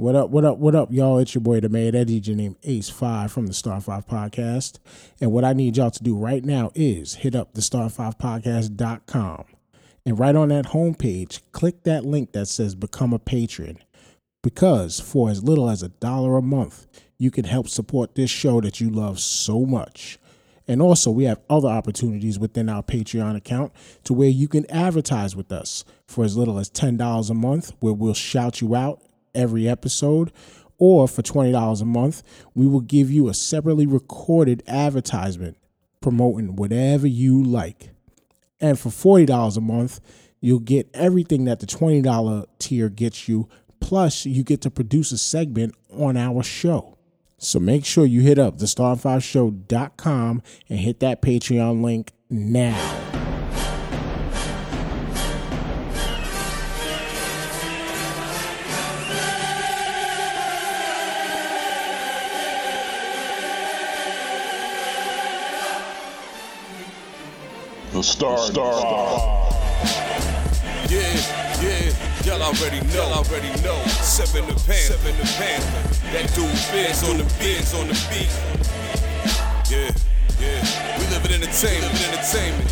What up, what up, what up, y'all? It's your boy, the man, that DJ named Ace5 from the Star 5 Podcast. And what I need y'all to do right now is hit up the star5podcast.com. And right on that homepage, click that link that says Become a Patron. Because for as little as a dollar a month, you can help support this show that you love so much. And also, we have other opportunities within our Patreon account to where you can advertise with us for as little as $10 a month, where we'll shout you out every episode. Or for $20 a month, we will give you a separately recorded advertisement promoting whatever you like. And for $40 a month, you'll get everything that the $20 tier gets you, plus you get to produce a segment on our show. So make sure you hit up thestar5show.com and hit that Patreon link now. The Star Star. Yeah, yeah, y'all already know, y'all already know. Seven the pan, seven the pan. That dude Biz on the Biz on the beat. Yeah, yeah. We live in entertainment, entertainment.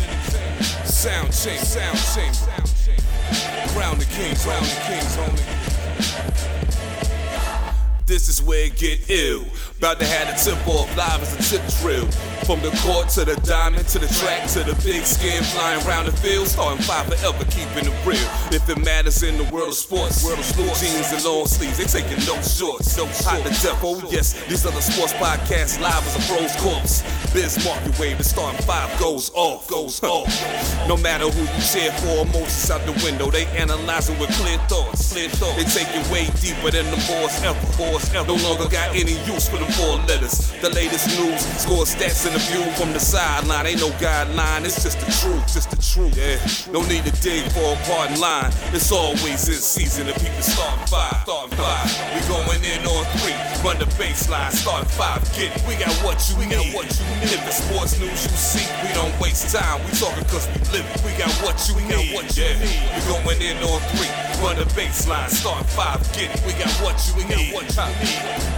Sound change, sound change. Crown the kings, crown the kings, homie. This is where it get ill. About to have a tip off live as a tip drill. From the court to the diamond to the track to the big skin flying around the field. Starting five forever, keeping it real. If it matters in the world of sports, world of sports, jeans and long sleeves, they taking no shorts. No hot to death, oh yes. These the sports podcasts live as a bro's corpse. Biz market wave, the starting five goes off, goes off. No matter who you cheer for, emotions out the window. They analyzing with clear thoughts, clear thoughts. They taking way deeper than the boys ever, No longer got any use for the four letters. The latest news, score stats in the view from the sideline. Ain't no guideline, it's just the truth, just the truth. Yeah, no need to dig for a pardon line. It's always in season and people starting five, starting five. We going in on three, run the baseline, starting five. Get it. We got what you we got what you need. If the sports news you see, we don't waste time. We talking cause we live it. We got what you we got what you yeah. need. We going in on three, run the baseline, starting five. Get it. We got what you we got what you need.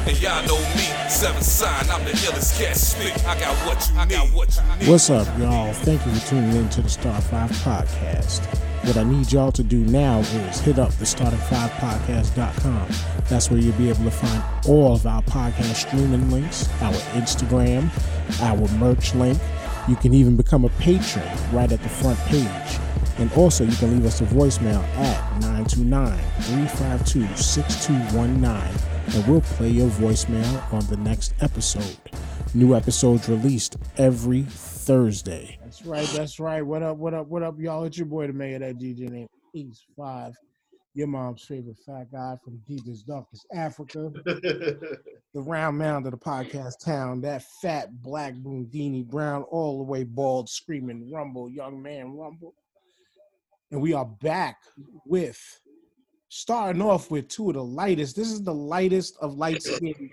And y'all know me, seven sign. I'm the illest cat speak. I got what you need. I got what you need. What's up, y'all? Thank you for tuning in to the Star 5 Podcast. What I need y'all to do now is hit up the starting5podcast.com. That's where you'll be able to find all of our podcast streaming links, our Instagram, our merch link. You can even become a patron right at the front page. And also, you can leave us a voicemail at 929 352 6219, and we'll play your voicemail on the next episode. New episodes released every Thursday. That's right, that's right. What up, what up, what up, y'all? It's your boy, the mayor, that DJ named East 5. Your mom's favorite fat guy from deepest, darkest Africa. the round mound of the podcast town. That fat black Bundini Brown, all the way bald, screaming, rumble, young man, rumble. And we are back with starting off with two of the lightest. This is the lightest of light skin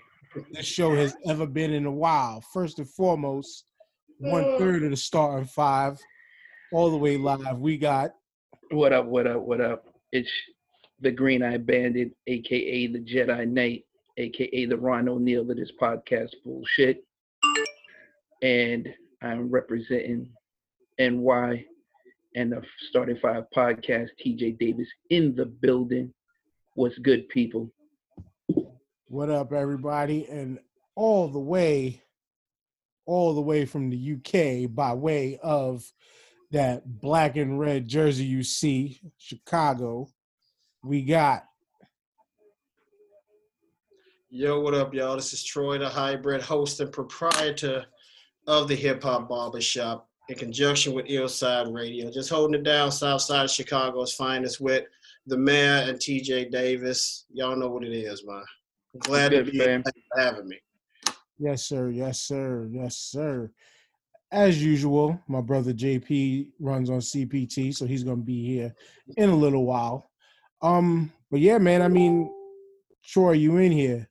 this show has ever been in a while. First and foremost, one uh. third of the starting five, all the way live. We got What up, what up, what up? It's the Green Eye Bandit, aka the Jedi Knight, aka the Ron O'Neal of this podcast bullshit. And I'm representing NY and the Starting Five podcast, TJ Davis in the building. What's good, people? what up, everybody, and all the way, all the way from the UK by way of that black and red jersey you see, Chicago. We got Yo, what up, y'all? This is Troy, the hybrid host and proprietor of the Hip Hop Barbershop in conjunction with Illside Radio. Just holding it down south side of Chicago's finest with the mayor and TJ Davis. Y'all know what it is, man. I'm glad to be here. fam. For having me. Yes, sir. Yes, sir. Yes, sir. As usual, my brother JP runs on CPT, so he's gonna be here in a little while. Um, but yeah, man. I mean, Troy, you in here?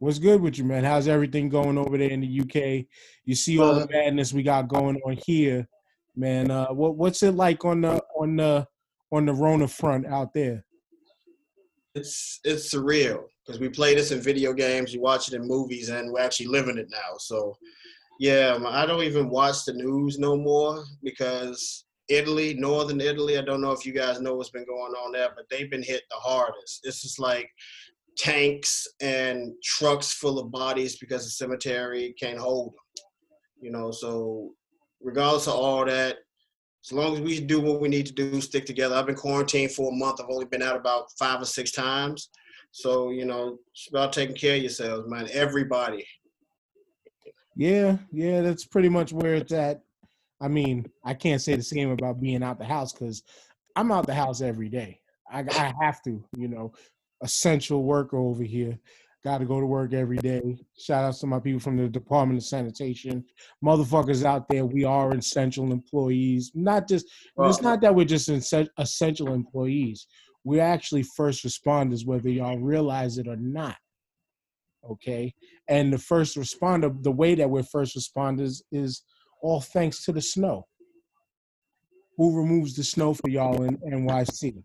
What's good with you, man? How's everything going over there in the UK? You see all the madness we got going on here, man. Uh, what what's it like on the on the on the Rona front out there? it's it's surreal because we play this in video games, you watch it in movies, and we're actually living it now. So, yeah, I don't even watch the news no more because Italy, northern Italy, I don't know if you guys know what's been going on there, but they've been hit the hardest. It's just like tanks and trucks full of bodies because the cemetery can't hold them. You know, so regardless of all that, as long as we do what we need to do, stick together. I've been quarantined for a month. I've only been out about five or six times. So, you know, it's about taking care of yourselves, man. Everybody. Yeah, yeah, that's pretty much where it's at. I mean, I can't say the same about being out the house because I'm out the house every day. I, I have to, you know, essential worker over here. Got to go to work every day. Shout out to my people from the Department of Sanitation. Motherfuckers out there, we are essential employees. Not just, it's not that we're just essential employees. We're actually first responders, whether y'all realize it or not. Okay. And the first responder, the way that we're first responders is all thanks to the snow. Who removes the snow for y'all in NYC?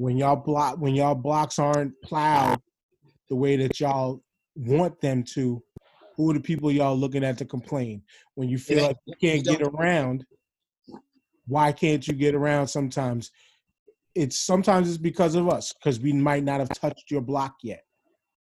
When y'all block, when y'all blocks aren't plowed the way that y'all want them to, who are the people y'all looking at to complain? When you feel like you can't get around, why can't you get around sometimes? It's sometimes it's because of us, because we might not have touched your block yet.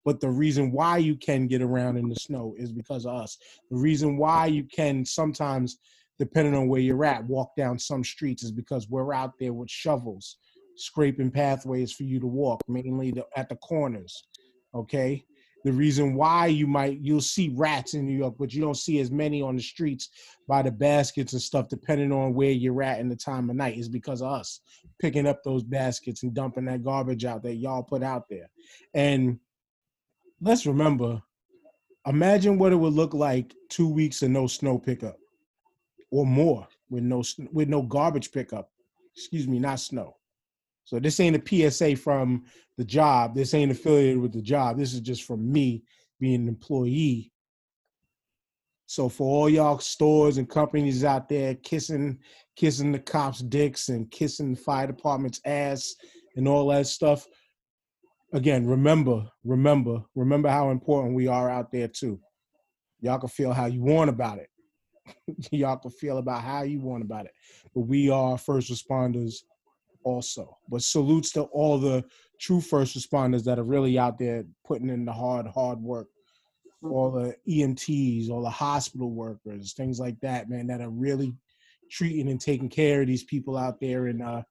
But the reason why you can get around in the snow is because of us. The reason why you can sometimes, depending on where you're at, walk down some streets is because we're out there with shovels, scraping pathways for you to walk, mainly the, at the corners okay? The reason why you might you'll see rats in new york but you don't see as many on the streets by the baskets and stuff depending on where you're at in the time of night. Is because of us picking up those baskets and dumping that garbage out that y'all put out there. And let's remember imagine what it would look like two weeks of no snow pickup or more with no with no garbage pickup. Excuse me not snow so this ain't a PSA from the job. This ain't affiliated with the job. This is just from me being an employee. So for all y'all stores and companies out there kissing kissing the cops' dicks and kissing the fire department's ass and all that stuff, again, remember, remember, remember how important we are out there too. Y'all can feel how you want about it. y'all can feel about how you want about it. But we are first responders also. But salutes to all the true first responders that are really out there putting in the hard, hard work. All the EMTs, all the hospital workers, things like that, man, that are really treating and taking care of these people out there. And uh,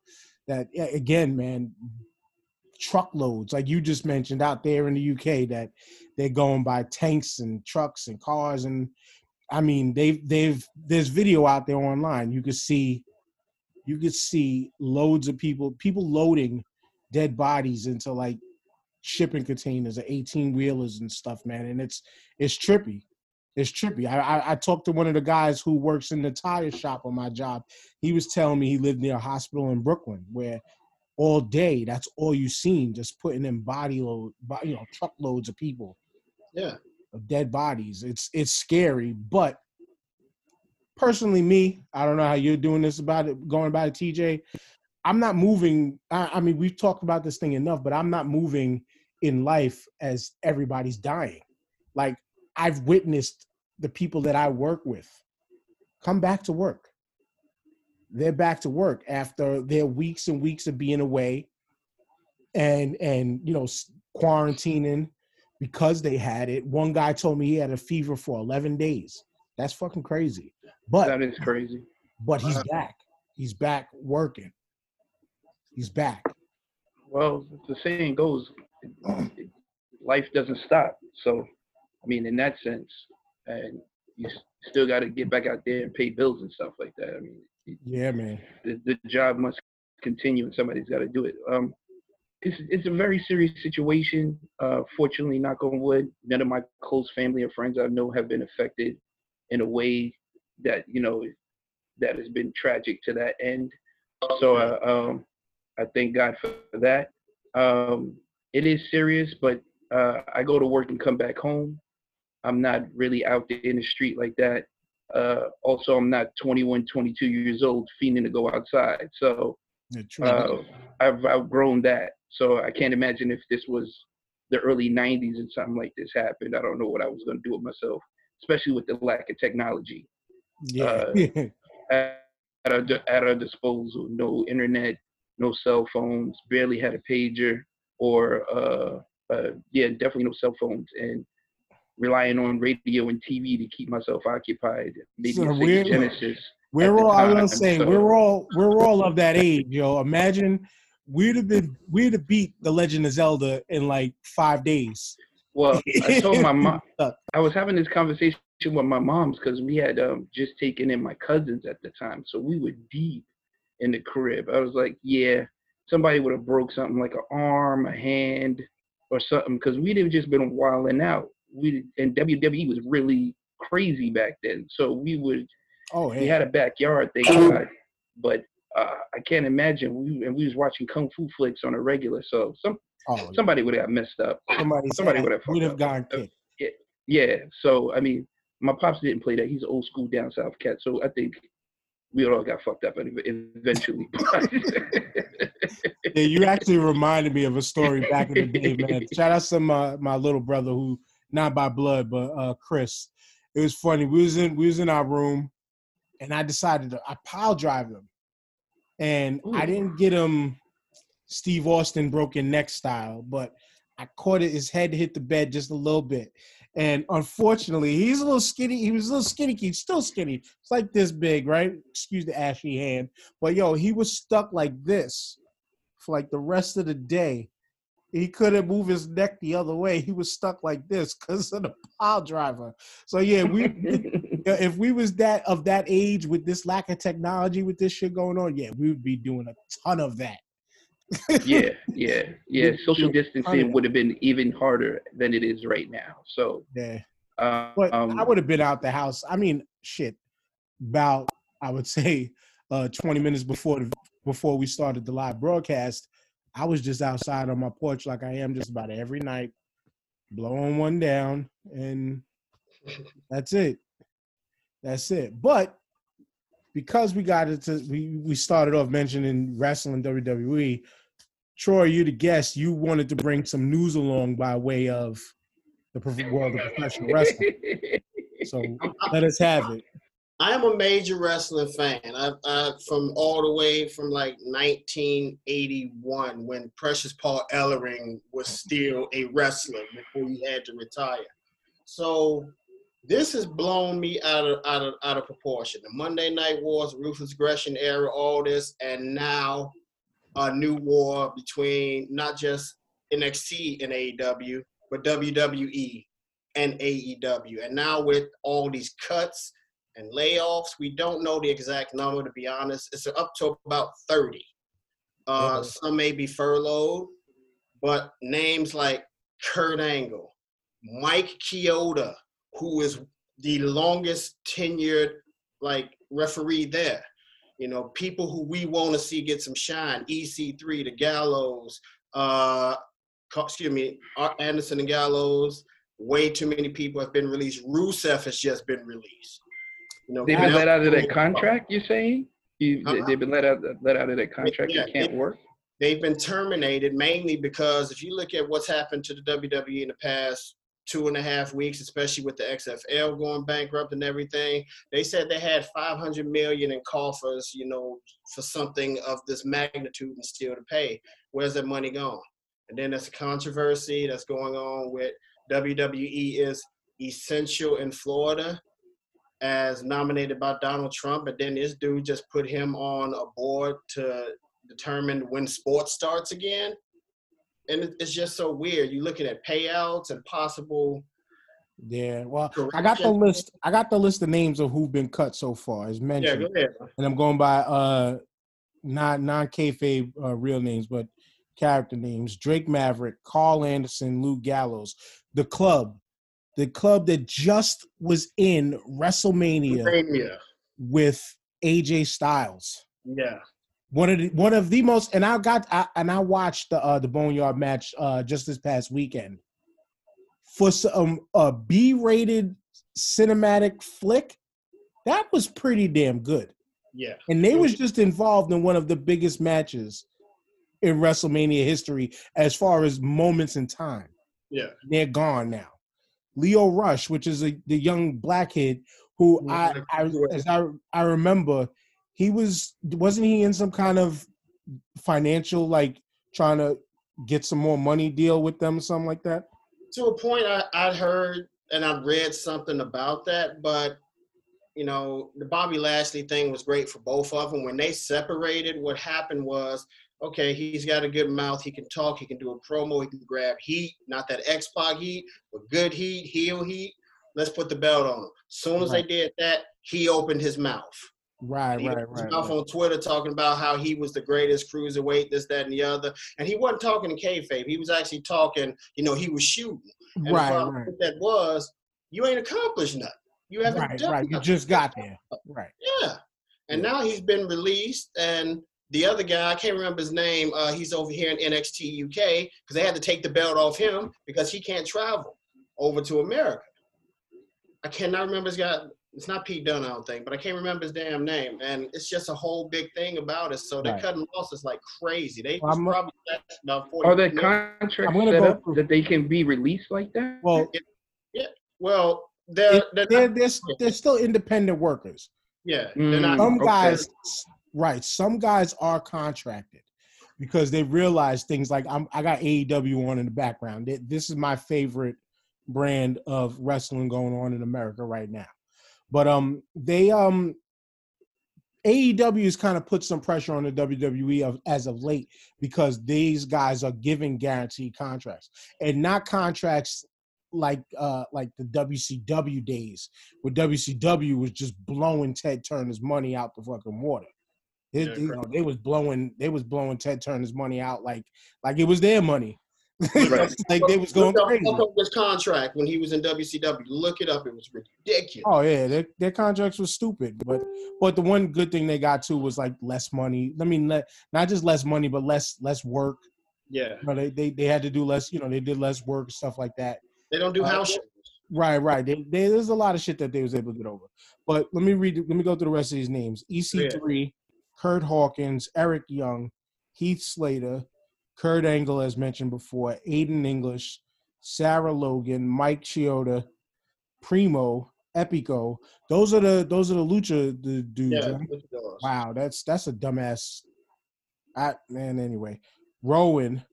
that, again, man, truckloads, like you just mentioned out there in the UK, that they're going by tanks and trucks and cars. And I mean, they've, they've, there's video out there online. You can see you could see loads of people, people loading dead bodies into like shipping containers, 18 wheelers and stuff, man. And it's it's trippy. It's trippy. I, I, I talked to one of the guys who works in the tire shop on my job. He was telling me he lived near a hospital in Brooklyn where all day that's all you seen, just putting in body load, you know, truckloads of people. Yeah. Of dead bodies. It's it's scary, but personally, me, I don't know how you're doing this about it, going about it, TJ. I'm not moving. I, I mean, we've talked about this thing enough, but I'm not moving in life as everybody's dying. Like I've witnessed the people that I work with come back to work. They're back to work after their weeks and weeks of being away and and you know quarantining because they had it. One guy told me he had a fever for 11 days. That's fucking crazy. But that is crazy. But he's back. He's back working. He's back. Well, the saying goes, life doesn't stop. So, I mean, in that sense, and you still got to get back out there and pay bills and stuff like that. I mean, yeah, man. The, the job must continue, and somebody's got to do it. Um, it's it's a very serious situation. Uh, fortunately, knock on wood, none of my close family or friends I know have been affected in a way that you know that has been tragic to that end. So uh, um, I thank God for that. Um, it is serious, but uh, I go to work and come back home. I'm not really out there in the street like that. Uh, also, I'm not 21, 22 years old, fiending to go outside. So uh, I've outgrown that. So I can't imagine if this was the early '90s and something like this happened. I don't know what I was going to do with myself, especially with the lack of technology Yeah. at, at our at our disposal. No internet, no cell phones. Barely had a pager, or uh, uh, yeah, definitely no cell phones, and relying on radio and TV to keep myself occupied. Maybe So we're- Genesis. We're all. I was gonna say so- we're all we're all of that age, yo. Imagine we'd have been we'd have beat the Legend of Zelda in like five days. Well, I told my mom. I was having this conversation with my mom's because we had um, just taken in my cousins at the time, so we were deep in the crib. I was like, yeah, somebody would have broke something like an arm, a hand, or something because we'd have just been wilding out. We and WWE was really crazy back then, so we would Oh, we had a backyard, thing, God, but. Uh, I can't imagine. We and we was watching kung fu flicks on a regular, so some Oh, somebody would have messed up. somebody somebody would have would have gone up. kicked. Yeah, so I mean, my pops didn't play that. He's an old school down south cat, so I think we all got fucked up eventually. Yeah, you actually reminded me of a story back in the day, man. Shout out to my my little brother who not by blood, but uh Chris. It was funny. We was in we was in our room, and I decided to I pile drive him, and I didn't get him Steve Austin broken neck style, but I caught it. His head hit the bed just a little bit, and unfortunately, he's a little skinny. He was a little skinny. He's still skinny. It's like this big, right? Excuse the ashy hand, but yo, he was stuck like this for like the rest of the day. He couldn't move his neck the other way. He was stuck like this because of the pile driver. So yeah, we if we was that of that age with this lack of technology with this shit going on, yeah, we would be doing a ton of that. yeah, yeah, yeah. Social distancing would have been even harder than it is right now. So, Yeah. um, But I would have been out the house. I mean, shit, about I would say uh 20 minutes before the, before we started the live broadcast, I was just outside on my porch like I am just about every night, blowing one down, and that's it. That's it. But because we got it to we, we started off mentioning wrestling WWE, Troy, you the guest, you wanted to bring some news along by way of the prof- world of professional wrestling. So let us have it. I am a major wrestling fan. I, I from all the way from like 1981 when Precious Paul Ellering was still a wrestler before he had to retire. So this has blown me out of out of out of proportion. The Monday Night Wars, Ruthless Aggression era, all this, and now a new war between not just NXT and AEW, but WWE and AEW. And now with all these cuts and layoffs. We don't know the exact number, to be honest. It's up to about 30. Uh, Yeah. Some may be furloughed, but names like Kurt Angle, Mike Chioda, who is the longest tenured like referee there. You know, people who we want to see get some shine. EC3, the Gallows, uh, excuse me, Anderson and Gallows. Way too many people have been released. Rusev has just been released. You know, They've been let out of their contract. You're saying you, Uh-huh. they've been let out let out of their contract. Yeah, can't they- work. they've been terminated mainly because if you look at what's happened to the WWE in the past two and a half weeks, especially with the XFL going bankrupt and everything, they said they had 500 million in coffers, you know, for something of this magnitude and still to pay. Where's that money gone? And then there's a controversy that's going on with WWE is essential in Florida as nominated by Donald Trump, but then this dude just put him on a board to determine when sports starts again. And it's just so weird. You're looking at payouts and possible. Yeah, well, I got the list. I got the list of names of who've been cut so far, as Yeah, mentioned, go ahead. and I'm going by uh, not non kayfabe uh, real names, but character names: Drake Maverick, Karl Anderson, Luke Gallows, the club, the club that just was in WrestleMania Yeah. with AJ Styles. Yeah. One of the one of the most and I got I, and I watched the uh the Boneyard match uh just this past weekend for some a B-rated cinematic flick that was pretty damn good Yeah. and they was just involved in one of the biggest matches in WrestleMania history as far as moments in time. Yeah. They're gone now. Lio Rush, which is a, the young black kid who I, I as I I remember, he was wasn't he in some kind of financial like trying to get some more money deal with them, something like that. To a point, I I'd heard and I'd read something about that, but you know, the Bobby Lashley thing was great for both of them. When they separated, what happened was, okay, he's got a good mouth. He can talk. He can do a promo. He can grab heat, not that X Pac heat, but good heat, heel heat. Let's put the belt on him. As soon as Right. they did that, he opened his mouth. Right, right, right. mouth right. on Twitter talking about how he was the greatest cruiserweight, this, that, and the other. And he wasn't talking in kayfabe. He was actually talking, you know, he was shooting. And the Right, problem right, that was, you ain't accomplished nothing. You haven't right, done right. You just got there. Right. Yeah. And now he's been released, and the other guy, I can't remember his name. Uh, he's over here in NXT UK because they had to take the belt off him because he can't travel over to America. I cannot remember his guy. It's not Pete Dunne, I don't think, but I can't remember his damn name. And it's just a whole big thing about it. So they're Right. cutting losses like crazy. They Well, I'm- probably lost about 40 Are there million. Contracts set up that they can be released like that? Well, yeah. Well, they're, they're, they're, not, they're, they're still independent workers. yeah, they're not. Mm. Some okay. guys, right? Some guys are contracted because they realize things like I'm. I got AEW on in the background. This is my favorite brand of wrestling going on in America right now. But um, they um, AEW has kind of put some pressure on the WWE of, as of late because these guys are giving guaranteed contracts and not contracts like uh like the WCW days where WCW was just blowing Ted Turner's money out the fucking water. It, Yeah, you know, they was blowing they was blowing Ted Turner's money out like like it was their money. Right. like they was going Look up- crazy. Look up his contract when he was in WCW. Look it up. It was ridiculous. Oh yeah, their, their contracts were stupid, but but the one good thing they got too was like less money. I mean, le- not just less money, but less less work. Yeah, You know, they, they they had to do less. You know, they did less work stuff like that. they don't do Uh, house shows. Right, right. They, they, there's a lot of shit that they was able to get over. But let me read. Let me go through the rest of these names: EC3, Kurt Hawkins, Eric Young, Heath Slater, Kurt Angle, as mentioned before, Aiden English, Sarah Logan, Mike Chioda, Primo, Epico. Those are the those are the lucha the dudes. Yeah, right? Wow, that's that's a dumbass. I man, anyway, Rowan,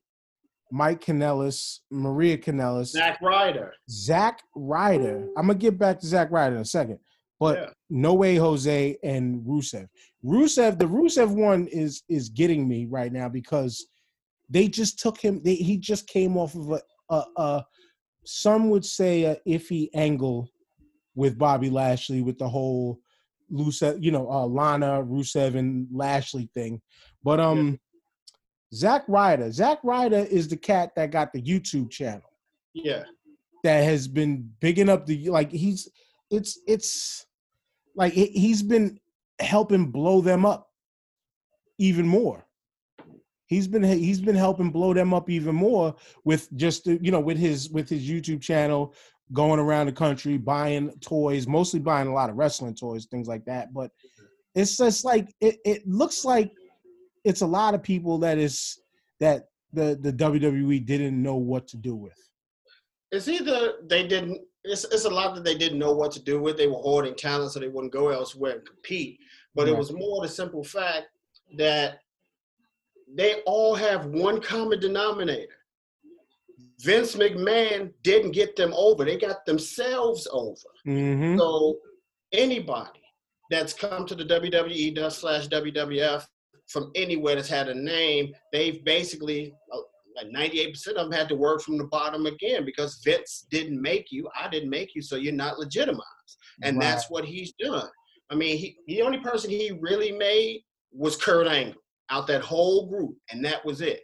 Mike Kanellis, Maria Kanellis, Zack Ryder. Zack Ryder. I'm gonna get back to Zack Ryder in a second, but Yeah. no way Jose and Rusev. Rusev, the Rusev one is is getting me right now because they just took him. They, he just came off of a, a, a some would say a iffy angle with Bobby Lashley with the whole Rusev, you know, uh, Lana Rusev and Lashley thing, but um. Zack Ryder. Zack Ryder is the cat that got the YouTube channel Yeah, that has been bigging up the like he's it's it's like he's been helping blow them up even more he's been he's been helping blow them up even more with just you know with his with his youtube channel going around the country buying toys mostly buying a lot of wrestling toys things like that but it's just like it, it looks like it's a lot of people that is that the the wwe didn't know what to do with it's either they didn't. It's, it's a lot that they didn't know what to do with. They were hoarding talent so they wouldn't go elsewhere and compete. But it was more the simple fact that they all have one common denominator. Vince McMahon didn't get them over. They got themselves over. mm-hmm. So anybody that's come to the WWE slash WWF from anywhere that's had a name, they've basically uh, like 98% of them had to work from the bottom again because Vince didn't make you, I didn't make you, so you're not legitimized. And that's what he's done. I mean, he the only person he really made was Kurt Angle out that whole group, and that was it.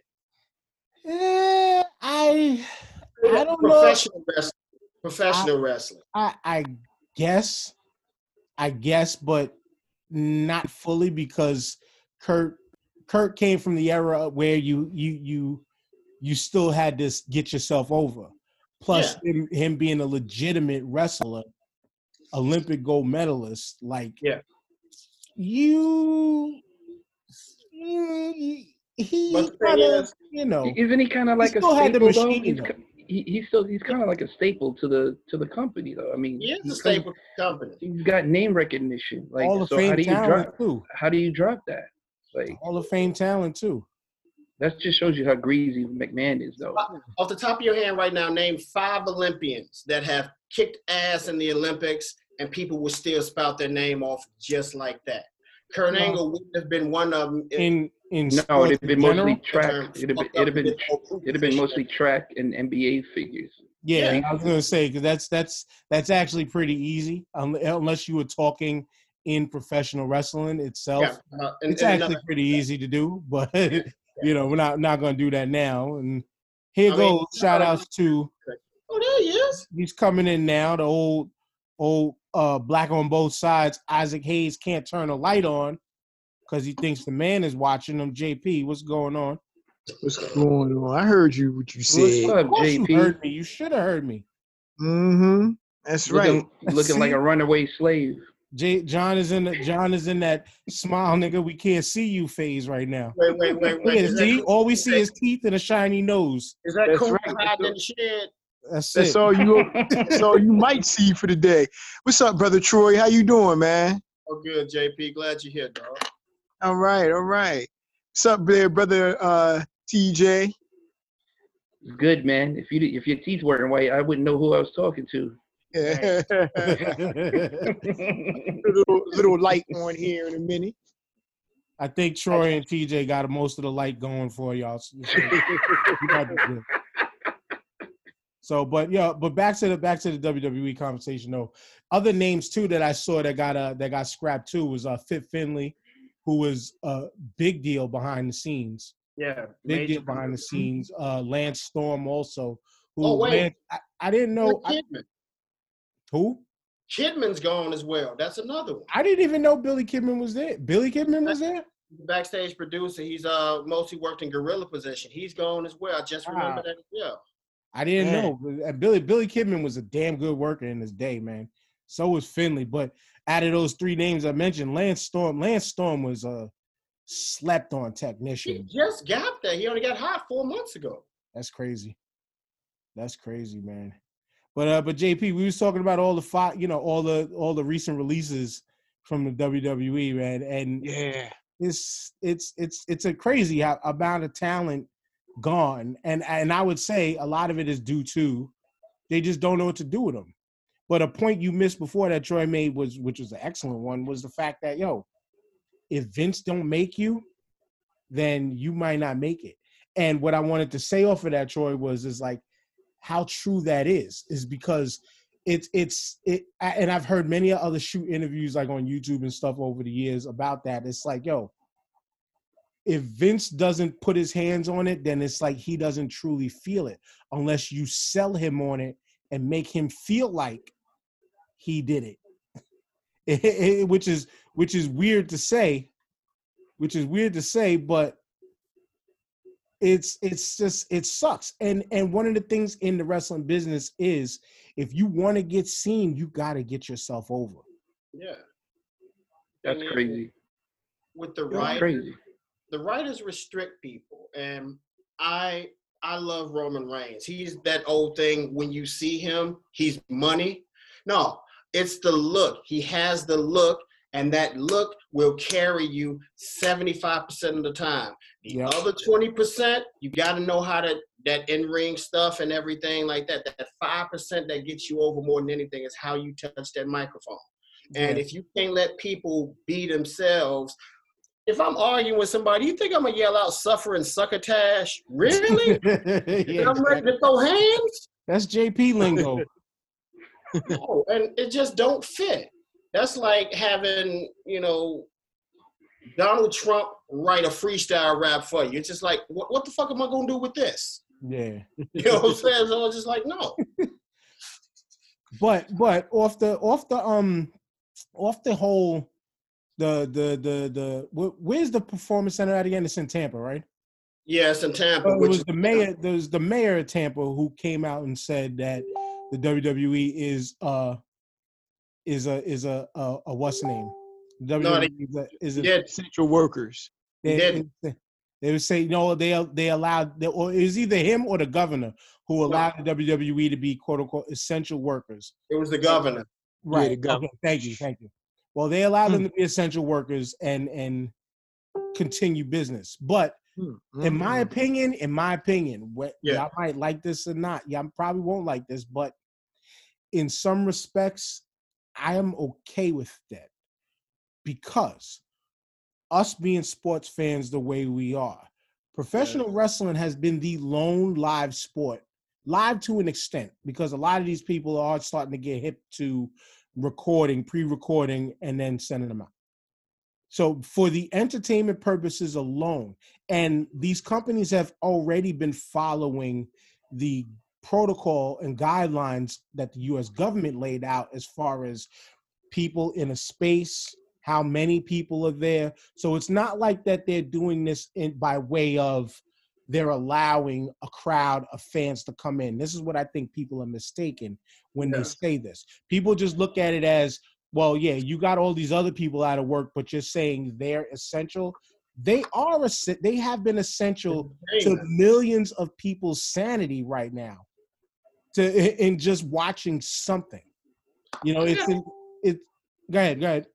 Eh, I I don't know. Professional wrestling. Professional wrestling. I I guess I guess, but not fully because Kurt Kurt came from the era where you you you you still had to get yourself over. Plus him, him being a legitimate wrestler, Olympic gold medalist, like Yeah. you, he But the thing kind of, is- you know, Isn't he kind of like a still had the staple though? machine, He's, though. he, he's still he's kind of like a staple to the to the company though. I mean, He is a he's- staple company. He's got name recognition. Like, Hall of so Fame how do you talent drop? too. How do you drop that? Like, Hall of Fame talent too. that just shows you how greasy McMahon is, though. Off the top of your hand right now, name five Olympians that have kicked ass in the Olympics and people will still spout their name off just like that. Kurt Well- Angle wouldn't have been one of them. In in No, it'd have been general, mostly track. It'd have been it'd have been it'd have been mostly track and NBA figures. Yeah, Yeah. I was gonna say because that's that's that's actually pretty easy un- unless you were talking in professional wrestling itself. Yeah, uh, and, It's and actually another- pretty easy to do, but you know we're not not gonna do that now. And here I mean, goes shout outs to oh, there he is. he's coming in now. The old old uh black on both sides. Isaac Hayes can't turn a light on because he thinks the man is watching him. JP, what's going on? What's going on? I heard you what you said? What's said. up, Of course you JP? heard me. You should have heard me. Mm-hmm. That's right. Looking, looking like a runaway slave. J- John is in the, John is in that smile, nigga. We can't see you phase right now. Wait, wait, wait, wait. Yeah, see, that, all we see is teeth and a shiny nose. is that That's cool right. in the shed? That's, That's it. all you. That's all you might see for the day. What's up, brother Troy? How you doing, man? Oh, good, JP. Glad you're here, dog. All right, all right. What's up, there, brother uh, TJ? Good man. If you if your teeth weren't white, I wouldn't know who I was talking to. Yeah. little, little light on here in a minute. I think Troy and TJ got most of the light going for y'all. So, you might be good. So, but yeah, but back to the back to the WWE conversation though. Other names too that I saw that got uh that got scrapped too was uh Fit Finlay, who was a big deal behind the scenes. Yeah. Big deal behind the scenes. Uh Lance Storm also. Who Oh, wait. Lance- I, I didn't know I, Kidman. who. Kidman's gone as well. That's another one. I didn't even know Billy Kidman was there. Billy Kidman was there. The backstage producer. He's uh mostly worked in gorilla position. He's gone as well. I just remember Ah. that as well. I didn't Man. know. Uh, Billy Billy Kidman was a damn good worker in his day, man. So was Finlay. But out of those three names I mentioned, Lance Storm, Lance Storm was a slept on technician. He just got there. He only got hot four months ago. That's crazy. That's crazy, man. But uh, but JP, we was talking about all the fi- you know, all the all the recent releases from the WWE, man, and Yeah. it's it's it's it's a crazy amount of talent gone. And and i would say a lot of it is due to they just don't know what to do with them but a point you missed before that troy made was which was an excellent one was the fact that yo if vince don't make you then you might not make it. And what i wanted to say off of that troy was is like how true that is is because it's it's it and i've heard many other shoot interviews like on youtube and stuff over the years about that. It's like yo if vince doesn't put his hands on it then it's like he doesn't truly feel it unless you sell him on it and make him feel like he did it, It- it- which is which is weird to say which is weird to say but it's it's just it sucks and and one of the things in the wrestling business is if you want to get seen you got to get yourself over Yeah. That's And then crazy. With the That's right crazy. The writers restrict people and i i love roman reigns. He's that old thing when you see him he's money. No it's the look. He has the look and that look will carry you 75% of the time. The Yep. other 20% you got to know how to that in-ring stuff and everything like that. That 5% that gets you over more than anything is how you touch that microphone. And if you can't let people be themselves, if I'm arguing with somebody, you think I'm gonna yell out "suffering succotash"? Really? Yeah, I'm ready to throw hands? that's jp lingo No, and it just don't fit. That's like having, you know, Donald Trump write a freestyle rap for you. It's just like, what, what the fuck am I gonna do with this? yeah You know what I'm saying? So it's just like, no. but but off the off the um off the whole the the the the where's the performance center at again? It's in Tampa, right? Yeah, it's in Tampa. Well, it was the mayor. There was the mayor of Tampa who came out and said that the WWE is uh is a is a a, a what's the name? No, WWE is a, is a Yeah, Essential workers. they- didn't. it's- They would say, no, they they allowed, they, or it was either him or the governor who allowed the WWE to be quote unquote essential workers. It was the governor. Right. the governor. okay, thank you. Thank you. Well, they allowed them Hmm. to be essential workers and and continue business. But in my Mm. opinion, in my opinion, what Yeah. y'all might like this or not, y'all probably won't like this, but in some respects, I am okay with that because us being sports fans the way we are, professional wrestling has been the lone live sport, live to an extent, because a lot of these people are starting to get hip to recording, pre-recording, and then sending them out. So for the entertainment purposes alone, and these companies have already been following the protocol and guidelines that the US government laid out as far as people in a space, how many people are there. So it's not like that they're doing this in by way of they're allowing a crowd of fans to come in. This is what I think people are mistaken when Yeah. they say this. People just look at it as, well, yeah, you got all these other people out of work, but you're saying they're essential. They are, they have been essential to millions of people's sanity right now to in just watching something you know it's in, it go ahead go ahead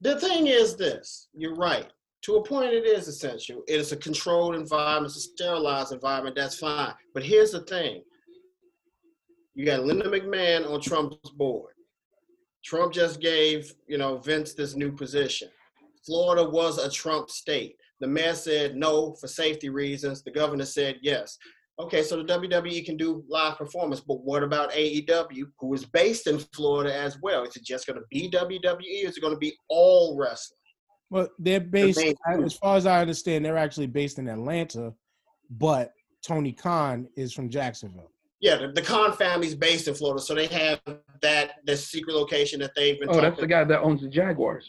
The thing is this, you're right. To a point, it is essential. It is a controlled environment, it's a sterilized environment, that's fine. But here's the thing. You got Linda McMahon on Trump's board. Trump just gave, you know, Vince this new position. Florida was a Trump state. The mayor said no for safety reasons. The governor said yes. Okay, so the WWE can do live performance, but what about AEW, who is based in Florida as well? Is it just going to be WWE? Is it going to be all wrestling? Well they're based main group. as far as i understand they're actually based in atlanta but tony khan is from jacksonville Yeah, the, the Khan family's based in Florida, so they have that this secret location that they've been. Oh, that's talking- the guy that owns the Jaguars.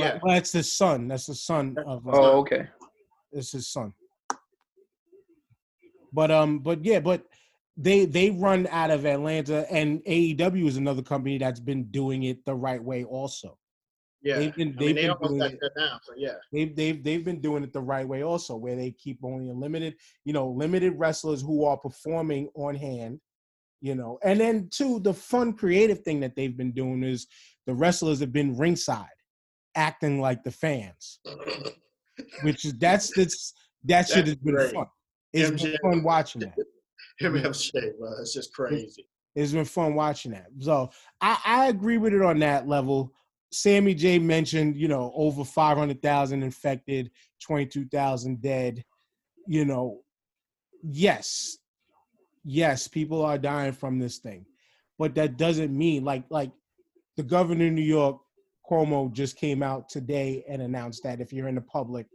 Yeah. well that's his son that's the son of uh, Oh, okay. it's his son but um but yeah but they they run out of atlanta and aew is another company that's been doing it the right way also Yeah, they've been I mean they've been almost doing it. So yeah, they've they've they've been doing it the right way also where they keep only a limited you know limited wrestlers who are performing on hand you know and then two the fun creative thing that they've been doing is the wrestlers have been ringside acting like the fans which is that's that's that shit That's has been great. fun it's been fun watching that bro, it's just crazy. it's been fun watching that. So I, I agree with it on that level. Sammy J mentioned, you know, over 500,000 infected, 22,000 dead. You know, yes, yes, people are dying from this thing, but that doesn't mean like like the governor of New York, Cuomo, just came out today and announced that if you're in the public,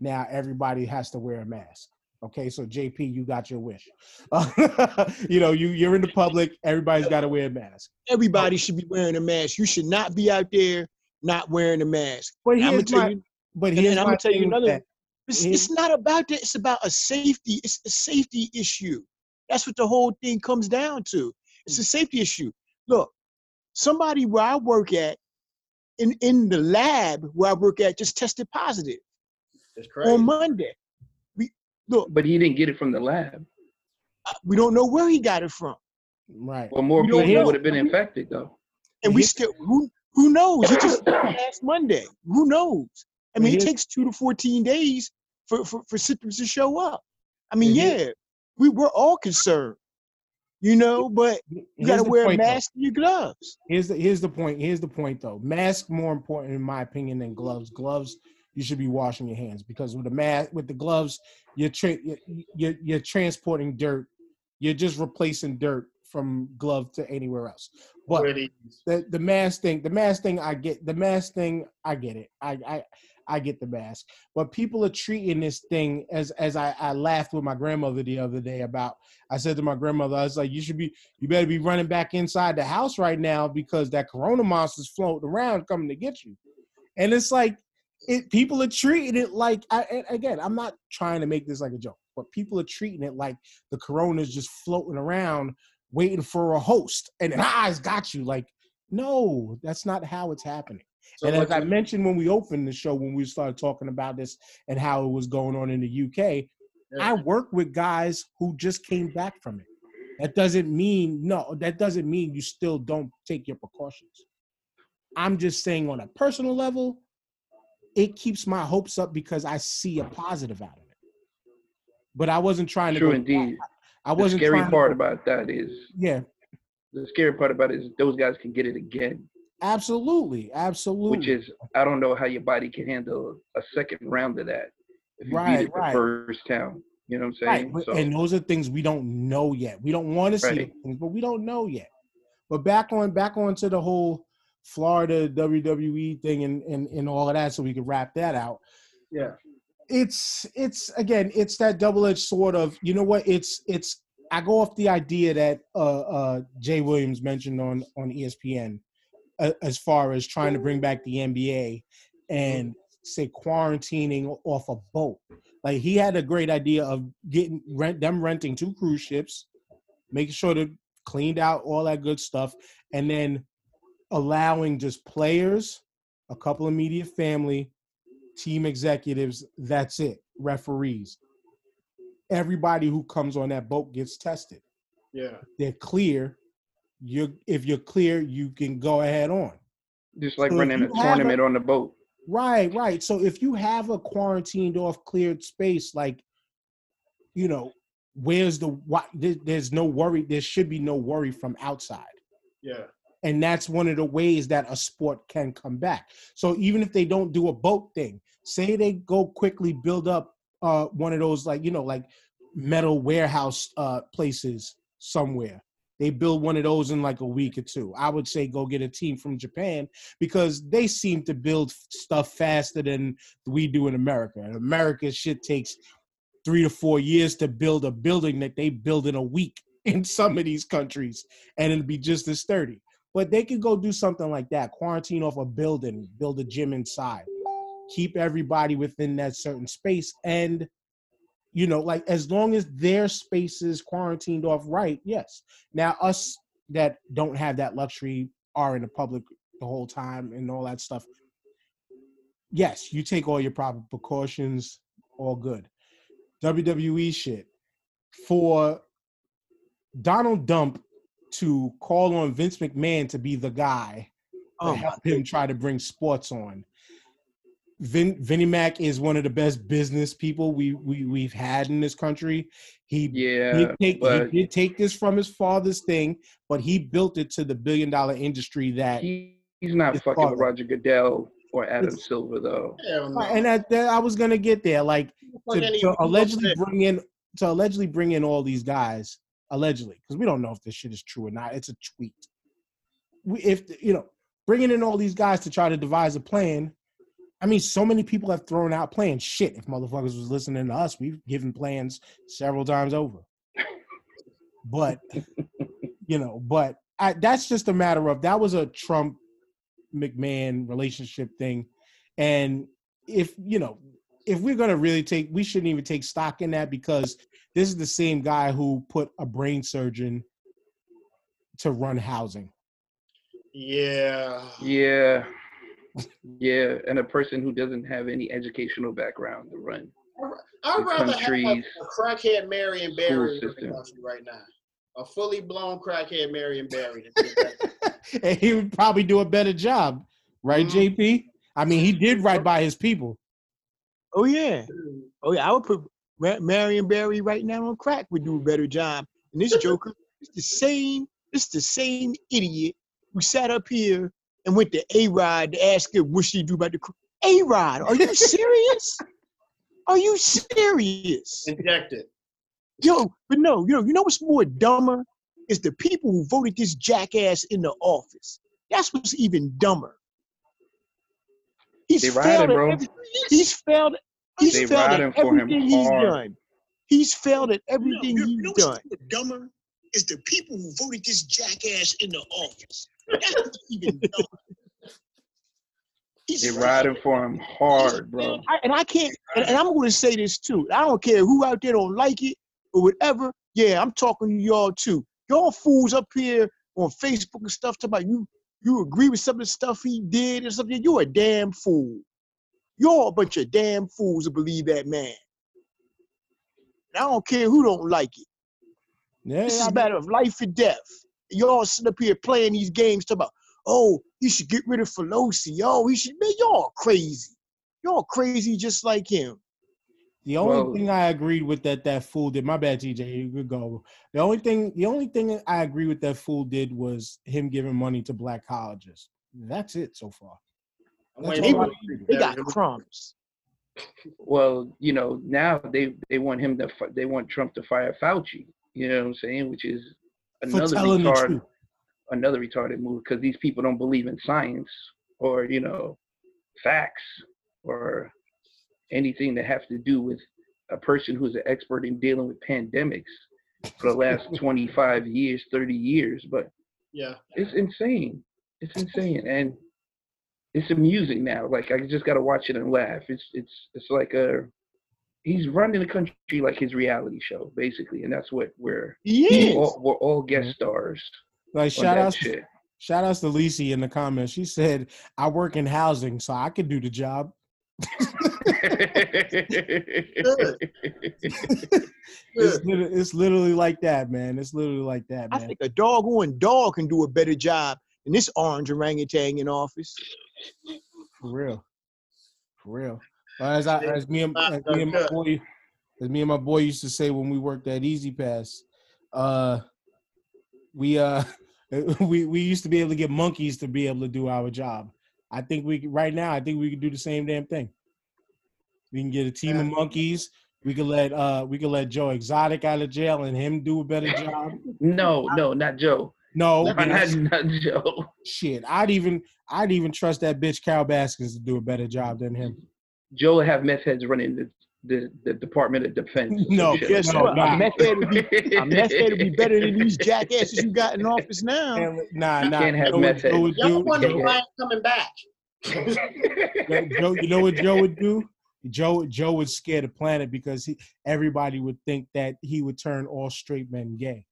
now everybody has to wear a mask. Okay, so JP, you got your wish. you know, you you're in the public, everybody's got to wear a mask. Everybody should be wearing a mask. You should not be out there not wearing a mask. But I'm gonna here's tell my, you, but and here's then I'm gonna tell you another. It's, it's not about that. It's about a safety. It's a safety issue. That's what the whole thing comes down to. It's a safety issue. Look, somebody where I work at, in in the lab where I work at, just tested positive It's crazy. on Monday. We look. But he didn't get it from the lab. We don't know where he got it from, Right. Well, more We people would have been infected though. and we still who who knows? He just last Monday. Who knows? I mean, it takes two to fourteen days for for, for symptoms to show up. I mean, And yeah, we we're all concerned, you know, but you Here's got to the wear a point, though. mask and your gloves. Here's the here's the point. Here's the point though. Mask more important in my opinion than gloves. Gloves you should be washing your hands because with the mask with the gloves you're tra- you're, you're you're transporting dirt. You're just replacing dirt from glove to anywhere else. But the the mask thing, the mask thing, I get the mask thing. I get it. I I I get the mask. But people are treating this thing as as I I laughed with my grandmother the other day about. I said to my grandmother, I was like, you should be, you better be running back inside the house right now because that corona monster's floating around coming to get you. And it's like, it people are treating it like. I, and again, I'm not trying to make this like a joke, but people are treating it like the corona is just floating around waiting for a host and then ah, it's got you like no that's not how it's happening So and as I mentioned when we opened the show, when we started talking about this and how it was going on in the UK, Yeah. I work with guys who just came back from it. That doesn't mean no. That doesn't mean you still don't take your precautions. I'm just saying on a personal level, it keeps my hopes up because I see a positive out of it. But I wasn't trying to. True go- indeed. I The wasn't scary trying to part go- about that is Yeah, the scary part about it is those guys can get it again, absolutely, absolutely. which is I don't know how your body can handle a second round of that if you Right, beat it the right. first time. You know what I'm saying? but- So, and those are things we don't know yet. We don't want to see Right. the things, but we don't know yet. But back on back on to the whole Florida WWE thing and, and and all of that, so we can wrap that out. yeah. It's it's again, it's that double edged sword of you know what? It's it's I go off the idea that uh uh Jay Williams mentioned on on ESPN uh, as far as trying to bring back the NBA and say quarantining off a boat. Like he had a great idea of getting rent them renting two cruise ships, making sure they're cleaned out, all that good stuff, and then allowing just players, a couple of media family, team executives, that's it, referees. Everybody who comes on that boat gets tested. Yeah. They're clear. You if you're clear, you can go ahead on. just like so running a have a- tournament on the boat. Right, right. So if you have a quarantined off cleared space, like, you know, where's the why there's no worry. There should be no worry from outside, Yeah. And that's one of the ways that a sport can come back. So even if they don't do a boat thing, say they go quickly build up uh one of those like you know like metal warehouse uh places somewhere. They build one of those in like a week or two. I would say go get a team from Japan because they seem to build stuff faster than we do in America. In America, shit takes three to four years to build a building that they build in a week in some of these countries, and it'll be just as sturdy. But they could go do something like that, quarantine off a building, build a gym inside, keep everybody within that certain space, and you know, like as long as their space is quarantined off right, yes. Now us that don't have that luxury are in the public the whole time and all that stuff. Yes, you take all your proper precautions, all good. WWE shit for Donald Dump to call on Vince McMahon to be the guy to Oh, my help him try to bring sports on. Vin, Vinnie Mac is one of the best business people we, we we've had in this country. He Yeah, did take, but he did take this from his father's thing, but he built it to the billion dollar industry that he, he's not fucking father. Roger Goodell or Adam It's- Silver though. And that, that I was gonna get there. Like Fuck to, any- to allegedly bring in to allegedly bring in all these guys allegedly because we don't know if this shit is true or not. It's a tweet. We, if you know bringing in all these guys to try to devise a plan. I mean, so many people have thrown out plans. Shit, if motherfuckers was listening to us, we've given plans several times over. But you know, but I, that's just a matter of that was a Trump McMahon relationship thing, and if you know if we're gonna really take, we shouldn't even take stock in that because this is the same guy who put a brain surgeon to run housing. Yeah. Yeah, yeah, and a person who doesn't have any educational background to run. I'd the rather have a crackhead Marion Barry in the system. country right now. A fully blown crackhead Marion Barry. and he would probably do a better job, right, Mhm. JP? I mean, he did right by his people. Oh yeah, mm. oh yeah. I would put Marion Barry right now on crack would do a better job. And this Joker, it's the same. It's the same idiot who sat up here and went to A Rod to ask her what she do about the A Rod. Are you serious? Are you serious? Injected. Yo, but no, you know, you know what's more dumber is the people who voted this jackass in the office. That's what's even dumber. He's They failed riding, at bro. every- he's failed. He's They failed riding at for him everything he's hard. done. He's failed at everything you he's know what's done. even dumber is the people who voted this jackass in the office. That's even dumber. He's They failed. riding for him hard, bro. I, and I can't, and, and I'm going to say this too. I don't care who out there don't like it or whatever. Yeah, I'm talking to y'all too. Y'all fools up here on Facebook and stuff talking about you, you agree with some of the stuff he did or something, you're a damn fool. You're a bunch of damn fools to believe that man. And I don't care who don't like it. Yeah, This is a matter of life and death. Y'all sitting up here playing these games talking about, oh, you should get rid of Pelosi. Oh, he should man, y'all crazy. Y'all crazy just like him. The only Well- thing I agreed with that that fool did, my bad, TJ, you could go. The only thing, the only thing I agree with that fool did was him giving money to black colleges. That's it so far. I'm That's waiting I for agree with. They got crumbs. Well, you know, now they they want him to fi- they want Trump to fire Fauci. You know what I'm saying? Which is another telling the retard, another retarded move because these people don't believe in science or you know facts or anything that have to do with a person who's an expert in dealing with pandemics for the last 25 years, 30 years. But Yeah. it's insane. It's insane, and it's amusing now. Like I just gotta watch it and laugh. It's it's it's like a he's running the country like his reality show, basically, and that's what we're He we're is. all, we're all guest mm-hmm. stars Like shout out, shit. shout outs to Lisi in the comments. She said, "I work in housing, so I could do the job." It's, lit- it's literally like that, man. It's literally like that, man. I think a dog doggone dog can do a better job than this orange orangutan in office. For real. For real. Uh, as I as me and as me and my boy as me and my boy used to say when we worked at E-ZPass, uh we uh we we used to be able to get monkeys to be able to do our job. I think we right now I think we could do the same damn thing. We can get a team of monkeys. We could let uh we could let Joe Exotic out of jail and him do a better job. no, no, not Joe. No, Not, not Joe. shit. I'd even I'd even trust that bitch Carole Baskins to do a better job than him. Joe will have meth heads running the the, the Department of Defense. No, shit Guess no, what? nah. A meth head would be a meth head would be better than these jackasses you got in office now. And, nah, You nah. can't have you know meth what Joe heads. would Y'all do? wonder yeah, why I'm coming back. Yeah, Joe, you know what Joe would do? Joe Joe would scare the planet because he everybody would think that he would turn all straight men gay.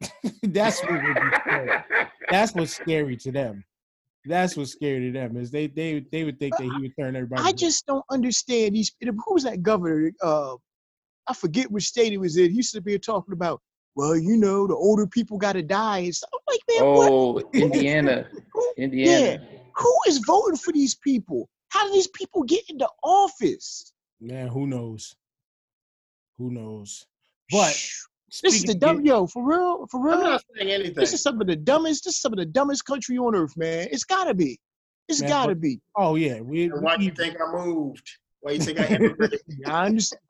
That's what would be scary. That's what's scary to them. That's what's scary to them is they they they would think that he would turn everybody. I gay. just don't understand these. Who was that governor? Uh, I forget which state he was in. He used to be talking about, well, you know, the older people got to die. And stuff. I'm like, man, what? oh, Indiana, Who, Indiana. who is voting for these people? How do these people get into office? man, who knows? Who knows? But Shh. This is the dumb, yo, for real, for I'm real. not saying anything. This is some of the dumbest. This is some of the dumbest country on earth, man. It's gotta be. It's Man, gotta but- be. Oh yeah, we, And why do we you think I moved? Why you think I immigrated? I understand.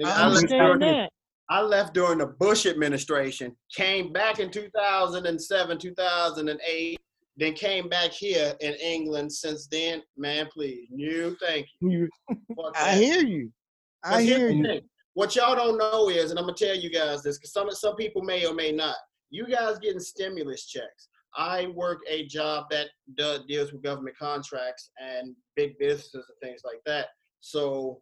Nigga, I I, left understand during, that. I left during the Bush administration, came back in 2007, 2008, then came back here in England since then. Man, please. No, thank you. I hear you. I hear you. thing. What y'all don't know is, and I'm gonna tell you guys this, because some some people may or may not. You guys getting stimulus checks. I work a job that does, deals with government contracts and big businesses and things like that. So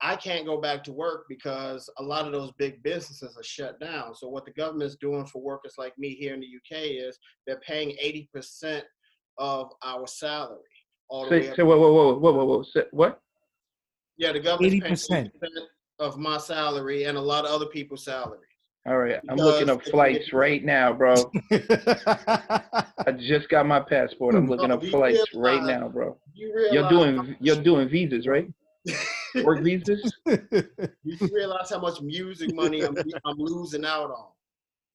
I can't go back to work because a lot of those big businesses are shut down. So what the government's doing for workers like me here in the UK is they're paying 80% of our salary. All the way Say, say, whoa, whoa, whoa, whoa, whoa, whoa. Say, what? Yeah, the government's 80%. paying 80% of my salary and a lot of other people's salary. All right, I'm looking up it's- flights right now, bro. I just got my passport. I'm looking Oh, up do you flights right now, bro. You realize You're doing you're doing visas, right? Work visas. you realize how much music money I'm, I'm losing out on.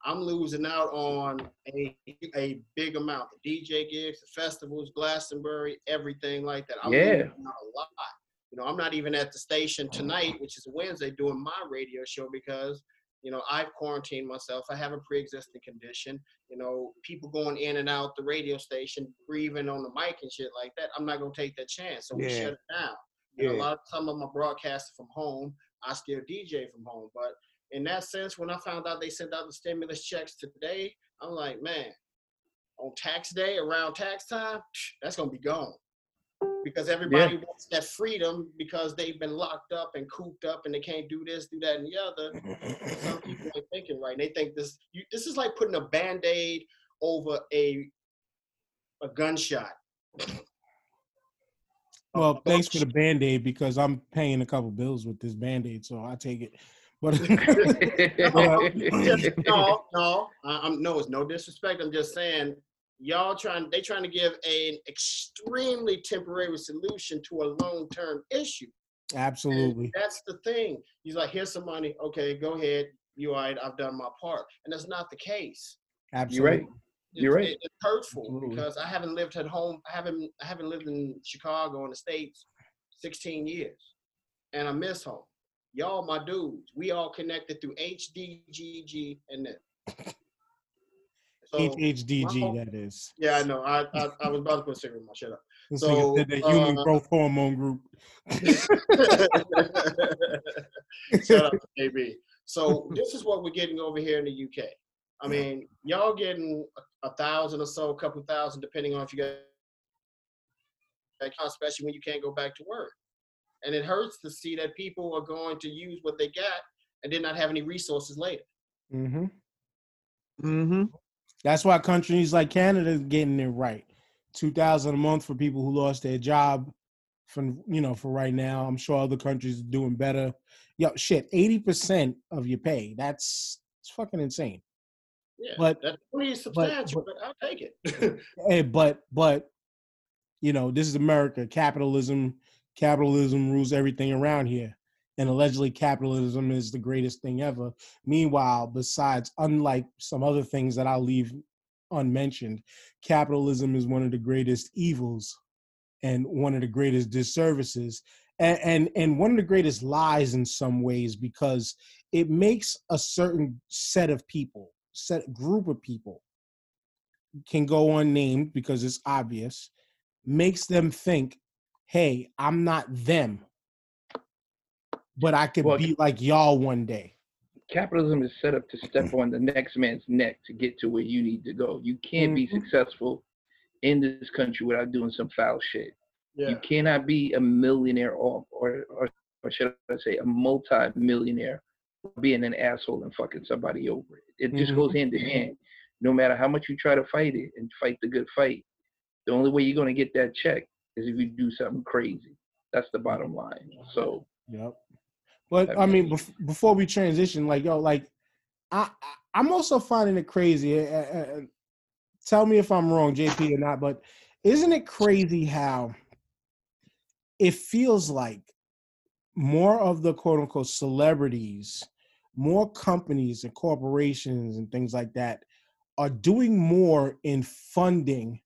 I'm losing out on a a big amount. The DJ gigs, the festivals, Glastonbury, everything like that. I'm Yeah. losing out a lot. You know, I'm not even at the station mm-hmm. tonight, which is Wednesday, doing my radio show because you know I've quarantined myself. I have a pre-existing condition. You know, people going in and out the radio station, breathing on the mic and shit like that. I'm not gonna take that chance, so we Yeah. shut it down. And a lot of some of my broadcasting from home, I still DJ from home. But in that sense, when I found out they sent out the stimulus checks today, I'm like, man, on tax day, around tax time, that's gonna be gone. Because everybody wants that freedom because they've been locked up and cooped up and they can't do this, do that, and the other. Some people ain't thinking right. And they think this you, this is like putting a band-aid over a a gunshot. Well, thanks for the band aid because I'm paying a couple bills with this band aid, so I take it. But no, no, no, I- I'm no, it's no disrespect. I'm just saying, y'all trying, they trying to give an extremely temporary solution to a long term issue. And absolutely, that's the thing. He's like, here's some money. Okay, go ahead. You all right? I've done my part, and that's not the case. absolutely. you're right. You're It's- right. It's hurtful Absolutely. because I haven't lived at home. I haven't. I haven't lived in Chicago in the states 16 years, and I miss home. Y'all, my dudes, we all connected through HDGG and then. So, HHDG, my- that is. yeah, I know. I, I I was about to put a cigarette in my shut up. This So, nigga the human uh, growth hormone group. Shout out to KB. So this is what we're getting over here in the UK. I mean, y'all getting a, a thousand or so, a couple thousand, depending on if you got, especially when you can't go back to work. And it hurts to see that people are going to use what they got and then not have any resources later. hmm Mm-hmm. That's why countries like Canada is getting it right. Two thousand a month for people who lost their job. From you know, for right now, I'm sure other countries are doing better. Yo, shit, eighty percent of your pay. That's it's fucking insane. Yeah, But- that's pretty substantial, but, I'll take it. Hey, but but you know, this is America. Capitalism, capitalism rules everything around here. And allegedly capitalism is the greatest thing ever. Meanwhile, besides unlike some other things that I'll leave unmentioned, capitalism is one of the greatest evils and one of the greatest disservices and, and and one of the greatest lies in some ways because it makes a certain set of people, set group of people can go unnamed because it's obvious, makes them think, hey, I'm not them, but I could Well, be like y'all one day. Capitalism is set up to step on the next man's neck to get to where you need to go. You can't be Mhm. successful in this country without doing some foul shit. yeah. You cannot be a millionaire or or or, or should I say a multi-millionaire being an asshole and fucking somebody over it. It just Mhm. goes hand in hand. No matter how much you try to fight it and fight the good fight, the only way you're gonna get that check is if you do something crazy. That's the bottom line. So Yep. But I mean, bef- before we transition, like yo, like I, I I'm also finding it crazy. uh, tell me if I'm wrong, JP, or not. But isn't it crazy how it feels like more of the quote unquote celebrities, more companies and corporations and things like that are doing more in funding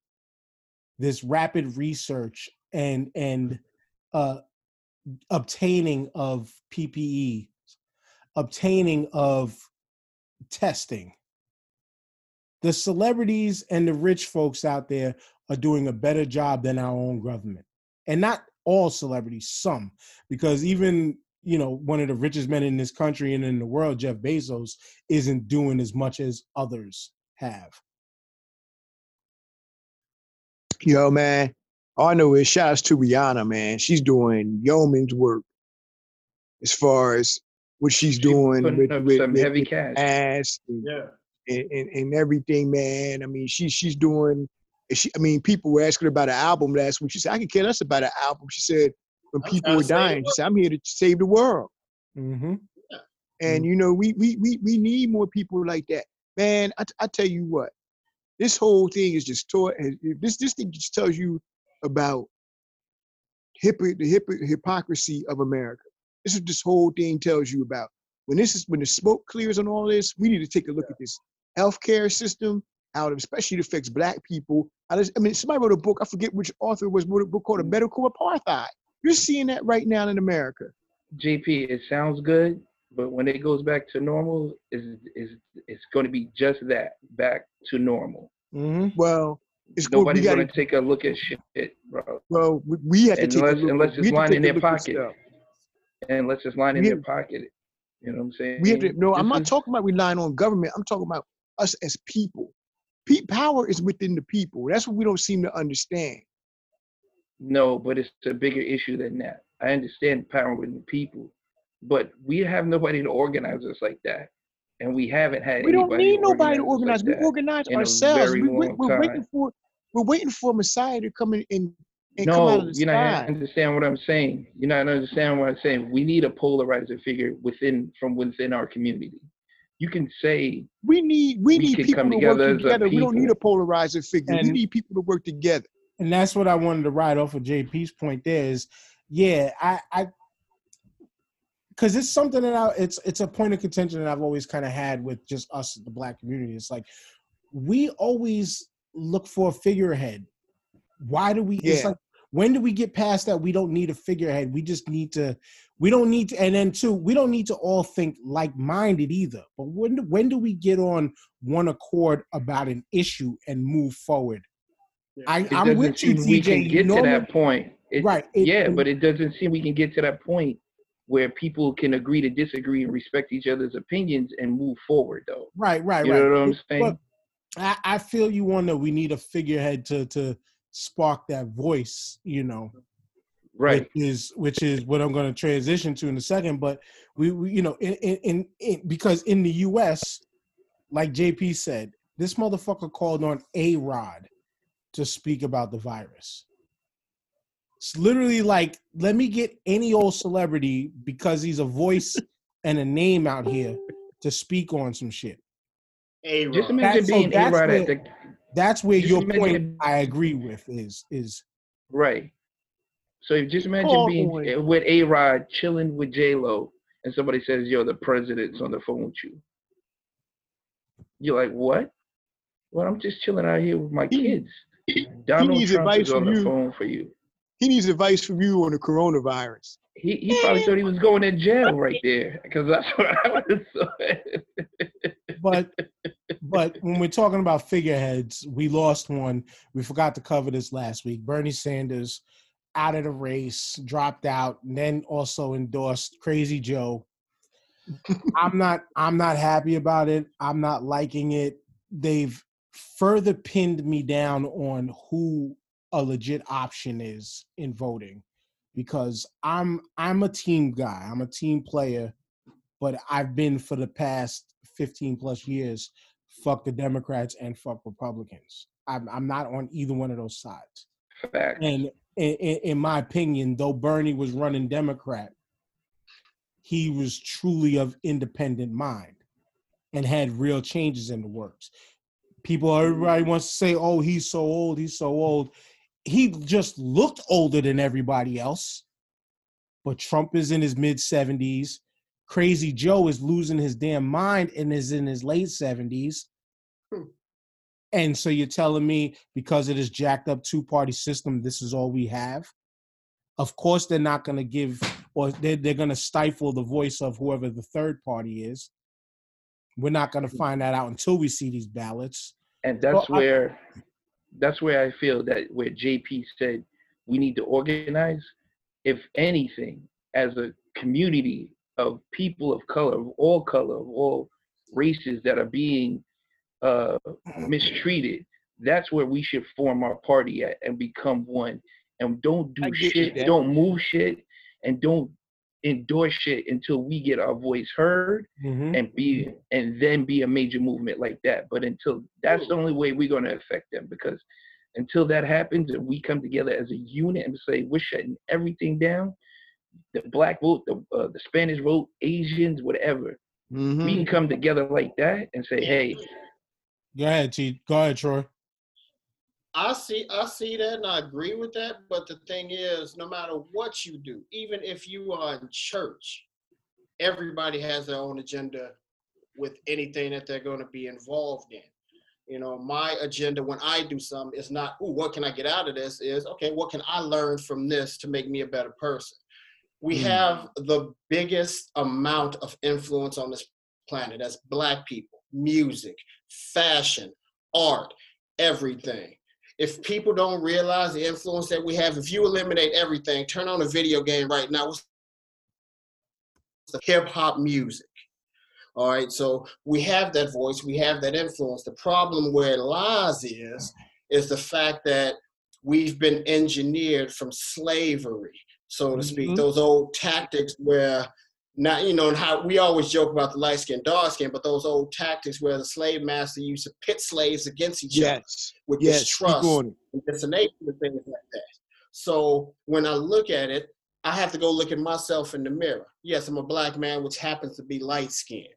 this rapid research and and uh, obtaining of PPE, obtaining of testing. The celebrities and the rich folks out there are doing a better job than our own government. And not all celebrities, some, because even you know one of the richest men in this country and in the world, Jeff Bezos, isn't doing as much as others have. Yo, man. All I know is shout outs to Rihanna, man. She's doing yeoman's work as far as what she's she doing with, with, some with, heavy with cash. ass and, Yeah. and, and, and everything, man. I mean, she she's doing. She, I mean, people were asking her about an album last week. She said, "I can care less about an album." She said, "When people were to save the dying, she said, I'm here to save the world." Mm-hmm. Yeah. And you know, we we we we need more people like that, man. I, t- I tell you what, this whole thing is just taught. This this thing just tells you about the hypo, hypocrisy of America. This is what this whole thing tells you about. When this is when the smoke clears on all this, we need to take a look at this healthcare system, how it especially it affects black people. Does, I mean, somebody wrote a book. I forget which author was wrote a book called "A Medical Apartheid." You're seeing that right now in America. JP, it sounds good, but when it goes back to normal, is is it's going to be just that, back to normal. Mm-hmm. Well, it's Nobody's going to take a look at shit, bro. Well, we- we have to take a look. unless it's lying in their pocket. let's just line in their pocket. You know what I'm saying? We have to. No, I'm not talking about relying on government. I'm talking about us as people. Pe- power is within the people. That's what we don't seem to understand. No, but it's a bigger issue than that. I understand power within the people, but we have nobody to organize us like that, and we haven't had. We don't need nobody to organize. like we organize ourselves. We, we, long we're waiting for We're waiting for a Messiah to come in and, and come out of the you're not sky. understanding what I'm saying. You're not understanding what I'm saying. We need a polarizer figure within from within our community. You can say We need we, We need people come to together work together. We don't need a people. polarizer figure. we need people to work together. and that's what I wanted to ride off of JP's point. There is, yeah, I, I, because it's something that I, it's it's a point of contention that I've always kind of had with just us, the black community. It's like we always look for a figurehead. Why do we? It's Yeah. like when do we get past that? We don't need a figurehead. We just need to. We don't need to, and then two, we don't need to all think like-minded either. But when do, when do we get on one accord about an issue and move forward? I, I'm doesn't with you, seem we can You get to that point. It- right. it- yeah, it- but it doesn't seem we can get to that point where people can agree to disagree and respect each other's opinions and move forward though. right, right, You right. know what I'm saying? but I, I feel you on that. We need a figurehead to to spark that voice. You know, right. Which is which is what I'm going to transition to in a second. But we, we you know, in, in in in because in the U.S., like JP said, this motherfucker called on A Rod to speak about the virus. It's literally like, let me get any old celebrity because he's a voice and a name out here to speak on some shit. A Just imagine That's- so being A that's Rod at where- the That's where your point I agree with is is right. So if- just imagine Call being on. with A Rod chilling with J Lo and somebody says, Yo, the president's on the phone with you. You're like, What? Well, I'm just chilling out here with my He- kids. Donald needs Trump advice is on the you. phone for you. He needs advice from you on the coronavirus. He he probably thought he was going to jail right there because that's what I was. but but when we're talking about figureheads, we lost one. We forgot to cover this last week. Bernie Sanders out of the race, dropped out, and then also endorsed Crazy Joe. I'm not I'm not happy about it. I'm not liking it. They've further pinned me down on who a legit option is in voting because I'm I'm a team guy. I'm a team player, but I've been for the past 15 plus years fuck the Democrats and fuck Republicans. I'm I'm not on either one of those sides. Fact. And in, in, in my opinion, though Bernie was running Democrat, he was truly of independent mind and had real changes in the works. People, everybody wants to say, "Oh, he's so old. He's so old." He just looked older than everybody else. But Trump is in his mid seventies. Crazy Joe is losing his damn mind and is in his late seventies. Hmm. And so you're telling me because of this jacked up two party system, this is all we have? Of course, they're not going to give, or they're, they're going to stifle the voice of whoever the third party is. We're not going to find that out until we see these ballots. and that's Well, I- where that's where I feel that where JP said we need to organize. If anything, as a community of people of color, of all color, of all races that are being uh, mistreated, that's where we should form our party at and become one. And don't do I get you, shit, don't move shit, and don't endorse shit until we get our voice heard and be and then be a major movement like that. But until that's the only way we're going to affect them because until that happens and we come together as a unit and say we're shutting everything down, the black vote, the uh, the Spanish vote, Asians, whatever, Mm-hmm. we can come together like that and say, hey, Go ahead, T. Go ahead, Troy. I see, I see that, and I agree with that. But the thing is, no matter what you do, even if you are in church, everybody has their own agenda with anything that they're going to be involved in. You know, my agenda when I do something is not, "Ooh, what can I get out of this?" Is okay, what can I learn from this to make me a better person? We Mm. have the biggest amount of influence on this planet as Black people, music, fashion, art, everything if people don't realize the influence that we have, if you eliminate everything, turn on a video game right now, what's the hip hop music. All right, so we have that voice, we have that influence. The problem where it lies is, is the fact that we've been engineered from slavery, so to speak. Mhm. Those old tactics where not, you know, and how we always joke about the light skin, dark skin, but those old tactics where the slave master used to pit slaves against each other with Yes. Distrust and dissemination and things like that. So when I look at it, I have to go look at myself in the mirror. Yes, I'm a black man, which happens to be light skinned.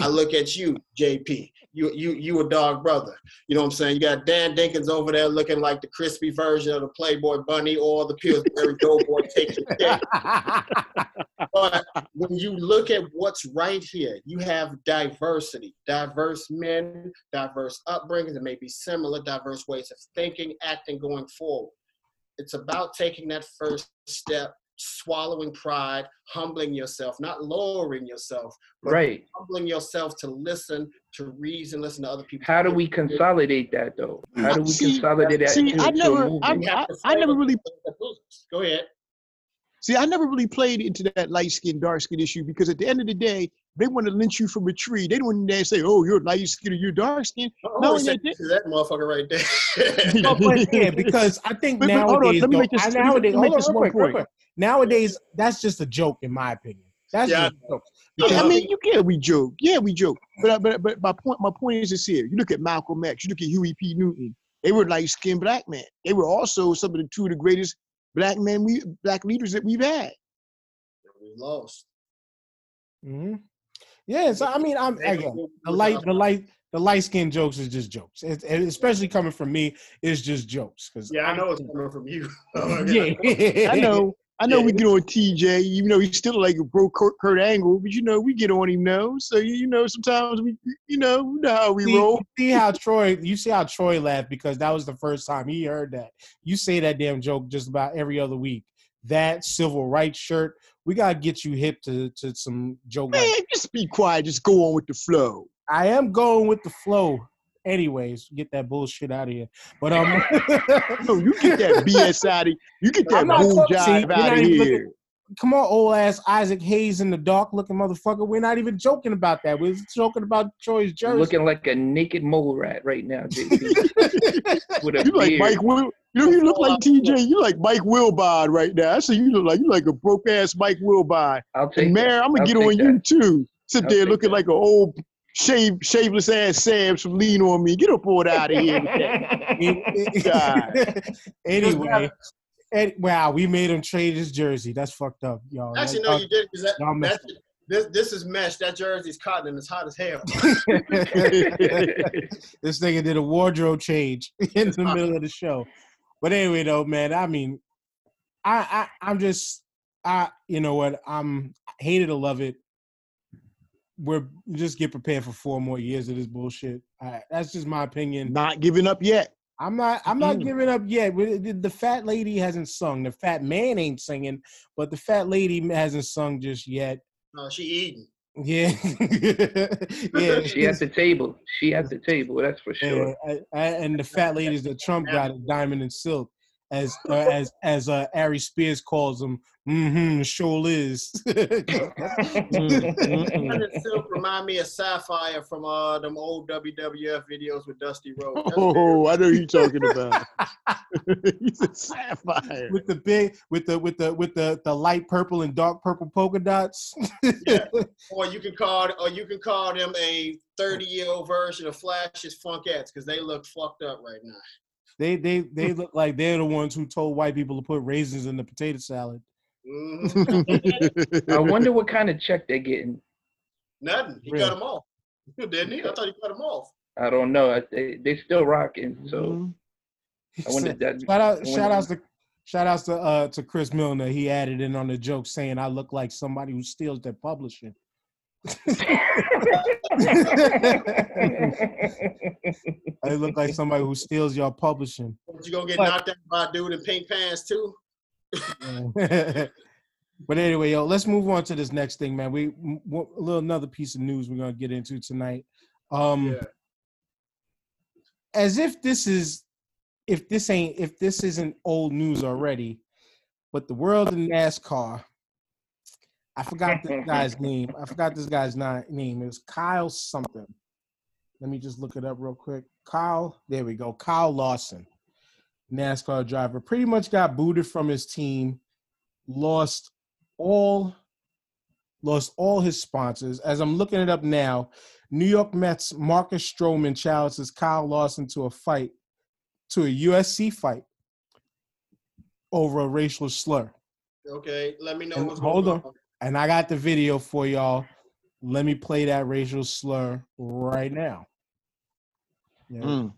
I look at you, JP. You you you a dog brother. You know what I'm saying? You got Dan Dinkins over there looking like the crispy version of the Playboy Bunny or the Pillsbury Doughboy taking cake. But when you look at what's right here, you have diversity, diverse men, diverse upbringings that may be similar, diverse ways of thinking, acting, going forward. It's about taking that first step, swallowing pride, humbling yourself, not lowering yourself, but Right. humbling yourself to listen, to reason, listen to other people. How do we consolidate that though? How do we See- consolidate that see, I into never- I'm- We have I- I never really- Go ahead. See, I never really played into that light skin, dark skin issue because at the end of the day, they want to lynch you from a tree. They don't want to say, "Oh, you're light skin or you're dark skin." Oh, No, say that motherfucker right there. No, but yeah, because I think Wait, wait, hold on, nowadays, let me make this- I- nowadays, let hold make on, this real one quick, real point. quick. Nowadays, that's just a joke, in my opinion. That's Yeah. just a joke. Yeah, I mean, you yeah, we joke. Yeah, we joke. But uh, but but my point my point is this here. You look at Malcolm X. You look at Huey P. Newton. They were light skinned black men. They were also some of the two of the greatest black men we black leaders that we've had. we lost. Mhm. Yeah, so I mean, I'm again the light, the light, the light skin jokes is just jokes. It's, and especially coming from me, it's just jokes. Cause Yeah, I know it's coming from you. yeah, I know. I know Yeah. we get on TJ, even though he's still like a bro Kurt, Kurt Angle, but you know we get on him now. So you you know sometimes we you know you know how we see, roll. see how Troy, you see how Troy laughed because that was the first time he heard that. You say that damn joke just about every other week. That civil rights shirt, we gotta get you hip to to some joke. like Man, just be quiet. Just go on with the flow. I am going with the flow. Anyways, get that bullshit out of here. But um, No, you get that BS out of you get that I'm bull jive out of even here. come on, old ass Isaac Hayes in the dark looking motherfucker. We're not even joking about that. We're joking about Troy's jersey. looking like a naked mole rat right now, JP. You like beard. Mike Will. You know, you look like TJ. You like Mike Wilbon right now. I see you look like you like a broke ass Mike Wilbon. I'll take And that. man, I'm gonna I'll get on that. you too. Sit I'll there looking that. like an old shave, shaveless ass Sam from Lean on Me. Get up on out of here. anyway, and, wow, we made him trade his jersey. That's fucked up, y'all. Actually, no, you did. 'cause That, Y'all messed that's, this this is mesh. That jersey's cotton and it's hot as hell. this nigga did a wardrobe change in the middle of the show. But anyway, though, man, I mean, I, I I'm just I you know what I'm hated to love it. We're just get prepared for four more years of this bullshit. I, that's just my opinion. Not giving up yet. I'm not. I'm not Mm. giving up yet. The, the fat lady hasn't sung. The fat man ain't singing, but the fat lady hasn't sung just yet. No, she eating. Yeah, yeah. She at the table. She at the table. That's for sure. Yeah, I- I- and the fat ladies that Trump got is diamond and silk, as uh, as as uh, Ari Spears calls them. Mm-hmm. Sure is. Mm-hmm. Diamond Silk remind me of Sapphire from uh them old WWF videos with Dusty Rhodes. That's Oh, I know you're talking about. He's a sapphire. with the big, with the with the with the the light purple and dark purple polka dots. Yeah. or you can call or you can call them a 30 year old version of Flash's Funkettes because they look fucked up right now. They they they look like they're the ones who told white people to put raisins in the potato salad. Mhm. I wonder what kind of check they're getting. Nothing. He Really? cut them off. Didn't he? I thought he cut them off. I don't know. I- They they still rocking. So Mhm. I wonder that. shout out shout wonder- outs to shout outs to uh to Chris Milner. He added in on the joke saying I look like somebody who steals their publishing. I look like somebody who steals your publishing. But you gonna get knocked out by a dude in pink pants too? but anyway, yo, let's move on to this next thing, man. We m- w- a little another piece of news we're gonna get into tonight. Um, Yeah. as if this is, if this ain't, if this isn't old news already, but the world of NASCAR. I forgot this guy's name. I forgot this guy's ni- name. It was Kyle something. Let me just look it up real quick. Kyle, there we go. Kyle Larson. NASCAR driver, pretty much got booted from his team, lost all lost all his sponsors. As I'm looking it up now, New York Mets Marcus Stroman challenges Kyle Larson to a fight to a UFC fight over a racial slur. Okay, let me know And what's hold going on. And I got the video for y'all. Let me play that racial slur right now. Yeah. Mm.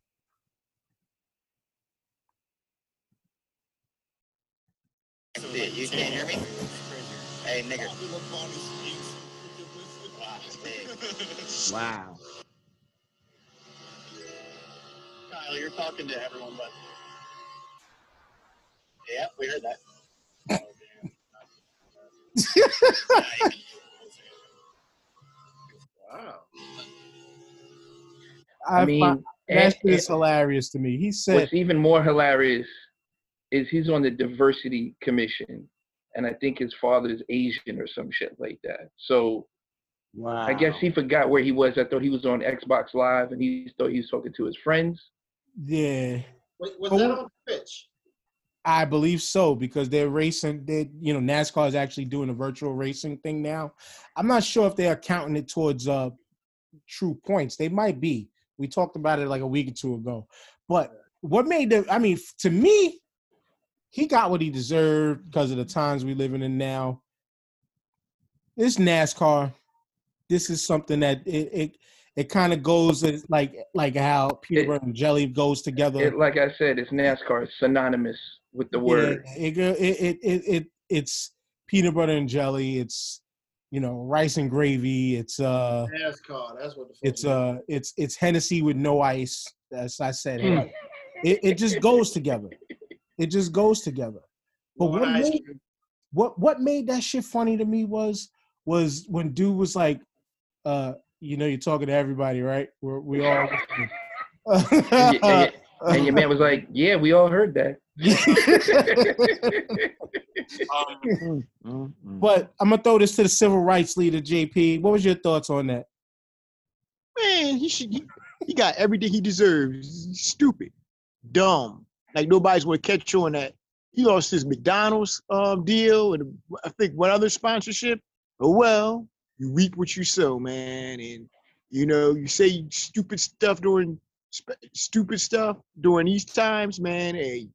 You can't hear me? Hey, nigga. Wow. Kyle, you're talking to everyone, but. Yeah, we heard that. Wow. I, I mean, find, eh, that and- shit eh, is hilarious to me. He said, What's even more hilarious is he's on the diversity commission, and I think his father is Asian or some shit like that. So Wow. I guess he forgot where he was. I thought he was on Xbox Live, and he thought he was talking to his friends. "Yeah, Wait, was But that on Twitch? I believe so because they're racing. They, you know, NASCAR is actually doing a virtual racing thing now. I'm not sure if they are counting it towards uh true points. They might be. We talked about it like a week or two ago. But what made the? I mean, to me, he got what he deserved because of the times we're living in now. This NASCAR, this is something that it it, it kind of goes like like how peanut butter and jelly goes together. It, like I said, it's NASCAR. It's synonymous with the word. Yeah, it, it, it, it, it, it's peanut butter and jelly. It's you know rice and gravy. It's uh, NASCAR. That's what the it's it is. uh, it's it's Hennessy with no ice. As I said, Hmm. it, it just goes together. It just goes together. But what made, what what made that shit funny to me was was when dude was like, uh, you know, you're talking to everybody, right? We're we all. And, y- and, and your man was like, "Yeah, we all heard that." But I'm gonna throw this to the civil rights leader, JP. What was your thoughts on that? Man, he should. He, he got everything he deserves. He's stupid, dumb. Like nobody's gonna catch you on that. He lost his McDonald's um, deal and I think one other sponsorship. Oh well, you reap what you sow, man. And you know, you say stupid stuff during sp- stupid stuff during these times, man. Hey,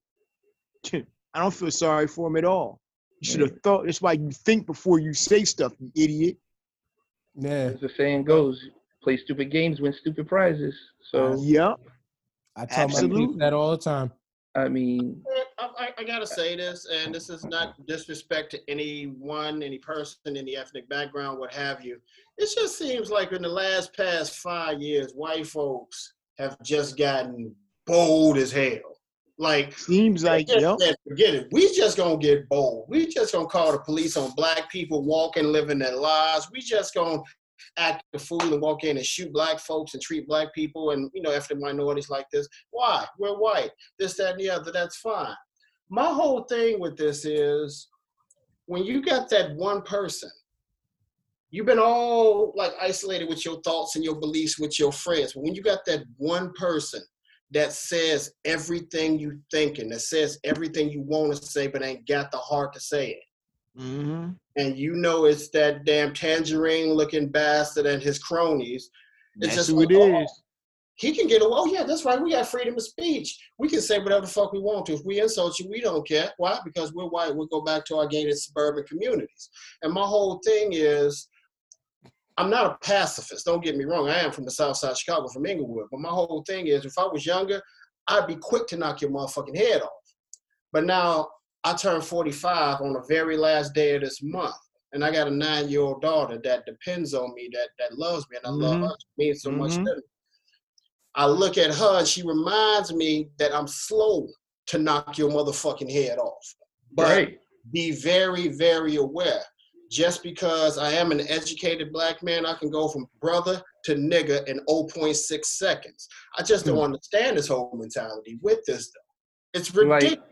I don't feel sorry for him at all. You should have thought. That's why you think before you say stuff, you idiot. Yeah, As the saying goes, play stupid games, win stupid prizes. So Yep. I tell my Absolutely. people that all the time. I mean, I, I, gotta say this, and this is not disrespect to anyone, any person, any ethnic background, what have you. It just seems like in the last past five years, white folks have just gotten bold as hell. Like, Seems like yep. said, forget it. We just gonna get bold. We just gonna call the police on black people walking, living their lives. We just gonna act a fool and walk in and shoot black folks and treat black people and you know ethnic minorities like this. Why? We're white. This, that, and the other. That's fine. My whole thing with this is when you got that one person, you've been all like isolated with your thoughts and your beliefs with your friends. But when you got that one person that says everything you thinking, that says everything you want to say, but ain't got the heart to say it. Mm-hmm. And you know it's that damn tangerine looking bastard and his cronies. It's That's just who like, it oh, is. He can get away. Oh yeah, that's right. We got freedom of speech. We can say whatever the fuck we want to. If we insult you, we don't care. Why? Because we're white. We'll go back to our gated suburban communities. And my whole thing is, I'm not a pacifist. Don't get me wrong. I am from the South Side of Chicago, from Englewood. But my whole thing is, if I was younger, I'd be quick to knock your motherfucking head off. But now I turned 45 on the very last day of this month. And I got a nine year old daughter that depends on me, that, that loves me, and I love Mhm. her. She means so much to me. I look at her and she reminds me that I'm slow to knock your motherfucking head off. But right. be very, very aware. Just because I am an educated black man, I can go from brother to nigga in 0.6 seconds. I just don't understand this whole mentality with this though. It's Like- ridiculous.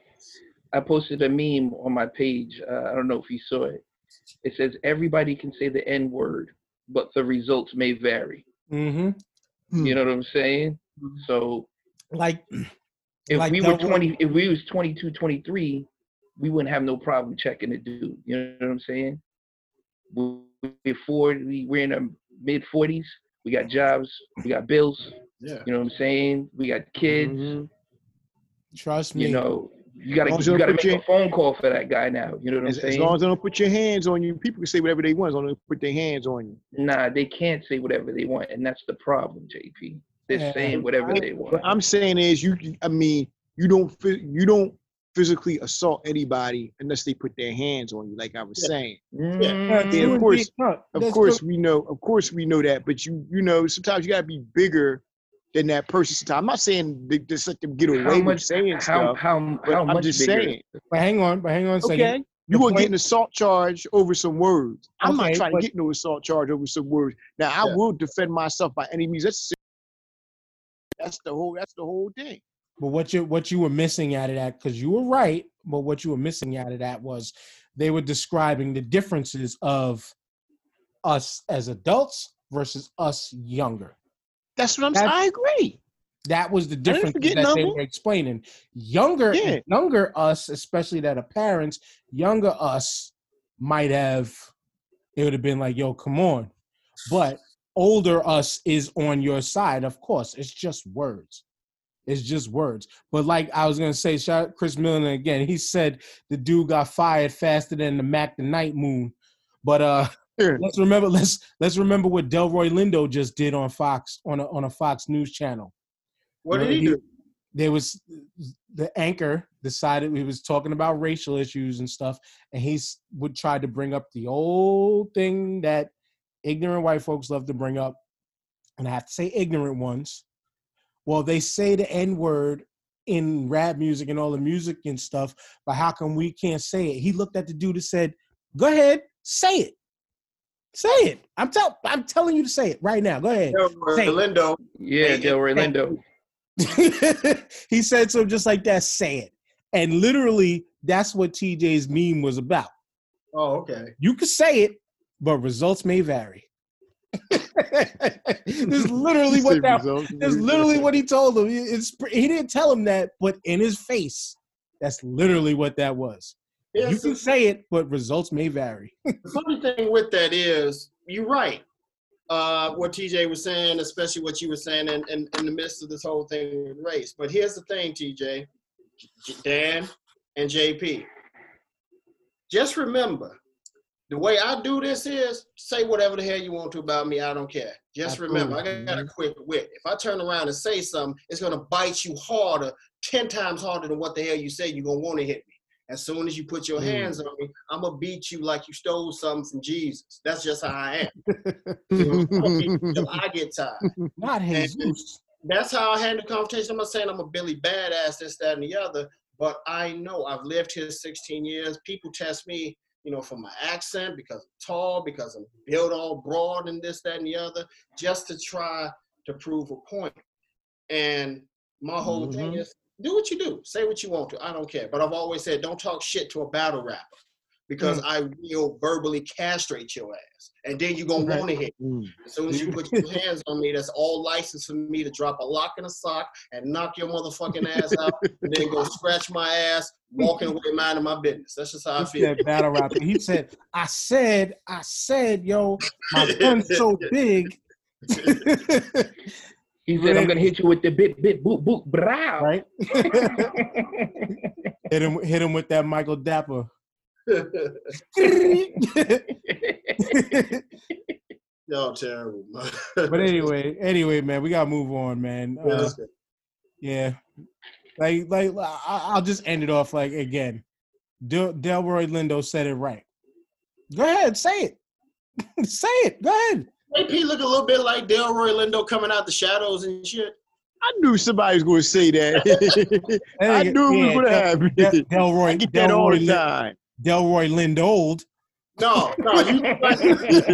I posted a meme on my page. Uh, I don't know if you saw it. It says everybody can say the N word, but the results may vary. Mm-hmm. Hmm. You know what I'm saying? So Like, if Like we were one- 20, if we was 22, 23, we wouldn't have no problem checking the dude. You know what I'm saying? We're 40, we're in our mid 40s. We got jobs. We got bills. Yeah. You know what I'm saying? We got kids. Mhm. Trust me. You know, you gotta As you you gotta make put a phone call for that guy now. You know what I'm As, as long as they don't put your hands on you, people can say whatever they want. As long as they put their hands on you. Nah, they can't say whatever they want, and that's the problem, JP. They're Yeah. saying whatever they want. What I'm saying is, you. I mean, you don't. phys- You don't physically assault anybody unless they put their hands on you. Like I was Yeah. saying. Yeah, of course- Of course good. we know. Of course we know that. But you, you know, sometimes you gotta be bigger than that person's time. I'm not saying they just let them get away how with much? saying How stuff. how but how I'm much just bigger? saying. But hang on, but hang on a second. Okay. You The gonna get an assault charge over some words. I'm Okay, not trying but- to get no assault charge over some words. Now I Yeah. will defend myself by any means. That's that's the whole that's the whole thing. But what you what you were missing out of that, because you were right, but what you were missing out of that was they were describing the differences of us as adults versus us younger. That's what I'm saying. I agree. That was the difference that they were explaining. Younger, Yeah. younger us, especially that are parents, younger us might have it would have been like, "Yo, come on," but older us is on your side. Of course, it's just words. It's just words. But like I was gonna say, shout out Chris Milner again. He said the dude got fired faster than the Mac the Night Moon. But uh Yeah. let's remember let's let's remember what Delroy Lindo just did on Fox on a on a Fox News channel. What did know, he do? There was the anchor decided he was talking about racial issues and stuff, and he's would try to bring up the old thing that ignorant white folks love to bring up, and I have to say ignorant ones. Well, they say the N word in rap music and all the music and stuff, but how come we can't say it? He looked at the dude and said, "Go ahead, say it, say it. I'm tell I'm telling you to say it right now. Go ahead." Say it. Lindo. Yeah, Hey, Delroy Lindo. he said so just like that, say it. And literally, that's what TJ's meme was about. Oh, okay. You could say it, but results may vary. this is literally what that that's literally what he told him. It's he didn't tell him that, but in his face, that's literally what that was. You can say it, but results may vary. the funny thing with that is, you're right. Uh, what TJ was saying, especially what you were saying in, in, in the midst of this whole thing with race. But here's the thing, TJ, Dan, and JP. Just remember, the way I do this is say whatever the hell you want to about me. I don't care. Just remember, I got, got a quick wit. If I turn around and say something, it's gonna bite you harder, ten times harder than what the hell you say. You're gonna want to hit me. As soon as you put your Mm. hands on me, I'm gonna beat you like you stole something from Jesus. That's just how I am. You know, I'm gonna beat you Until I get tired. Not Jesus. That's how I handle conversation. I'm not saying I'm a Billy badass, this, that, and the other, but I know I've lived here 16 years. People test me, you know, for my accent because I'm tall, because I'm built all broad and this, that, and the other, just to try to prove a point. And my whole thing Mhm. is do what you do, say what you want to. I don't care. But I've always said don't talk shit to a battle rapper because I will verbally castrate your ass. And then you're going to want to hit. Mm. As soon as you put your hands on me, that's all license for me to drop a lock in a sock and knock your motherfucking ass out, and then go scratch my ass, walking away minding my business. That's just how I feel. said battle rapper. He said, I said, I said, yo, my gun's so big. He said, "I'm gonna hit you with the bit bit boop boop brow." right? hit him hit him with that Michael Dapper. Y'all terrible, but anyway, anyway, man, we gotta move on, man. Yeah, Uh, yeah, like like I, I'll just end it off like again. Del- Delroy Lindo said it right. Go ahead, say it. say it. Go ahead. AP look a little bit like Delroy Lindo coming out the shadows and shit. I knew somebody was going to say that. I Hey, knew it was going to happen. Del- Delroy, I get that all Delroy, the time. Delroy Lindold. No, no, you look like JP,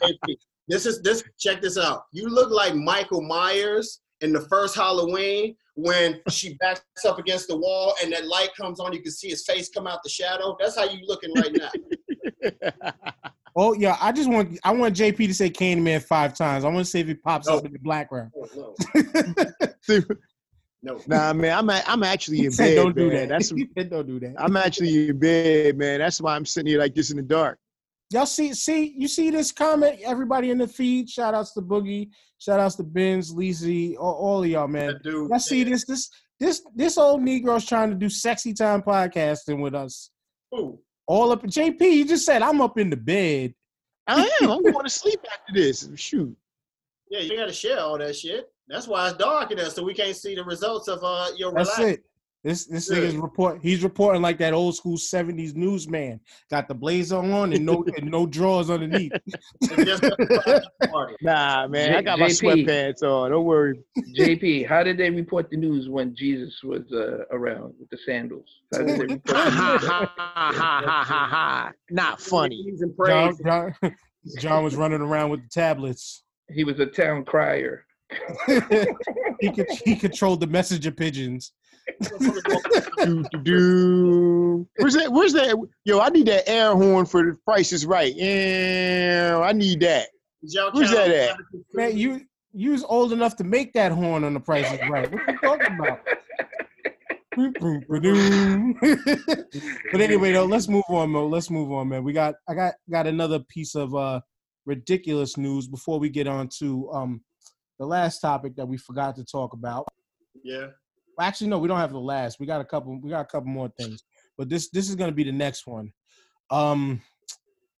JP. This is this. Check this out. You look like Michael Myers in the first Halloween when she backs up against the wall and that light comes on. You can see his face come out the shadow. That's how you looking right now. Oh yeah, I just want I want JP to say Candyman five times. I want to see if he pops No. up in the background. Oh, no, no. nah, man, I'm a, I'm actually He in bed. don't do man. that. That's don't do that. I'm actually in bed, man. That's why I'm sitting here like this in the dark. Y'all see, see, you see this comment? Everybody in the feed, shout outs to Boogie, shout outs to Benz, Lizzie, all, all of y'all, man. That dude. Y'all see this, this, this, this old Negro's trying to do sexy time podcasting with us. Ooh. All up, in JP, you just said I'm up in the bed. I am. I'm going to sleep after this. Shoot. Yeah, you got to share all that shit. That's why it's dark in there, so we can't see the results of uh your That's relax. it. This this Good. nigga's report. He's reporting like that old school '70s newsman. Got the blazer on and no and no drawers underneath. It's just a party. Nah, man. J- I got my sweatpants on. Don't worry. JP, how did they report the news when Jesus was uh, around with the sandals? How did they report Ha the ha news? ha ha ha ha ha. Not funny. John. John, John was running around with the tablets. He was a town crier. he could he controlled the messenger pigeons. Do, do, do. Where's that? Where's that? Yo, I need that air horn for the Price is Right. Yeah, I need that. Where's that at? Man, you you was old enough to make that horn on the Price is Right. What you talking about? Boom, boom, but anyway, though, let's move on, Mo. Let's move on, man. We got I got got another piece of uh ridiculous news before we get on to um the last topic that we forgot to talk about. Yeah. Actually, no, we don't have the last. We got a couple. We got a couple more things, but this this is going to be the next one. Um,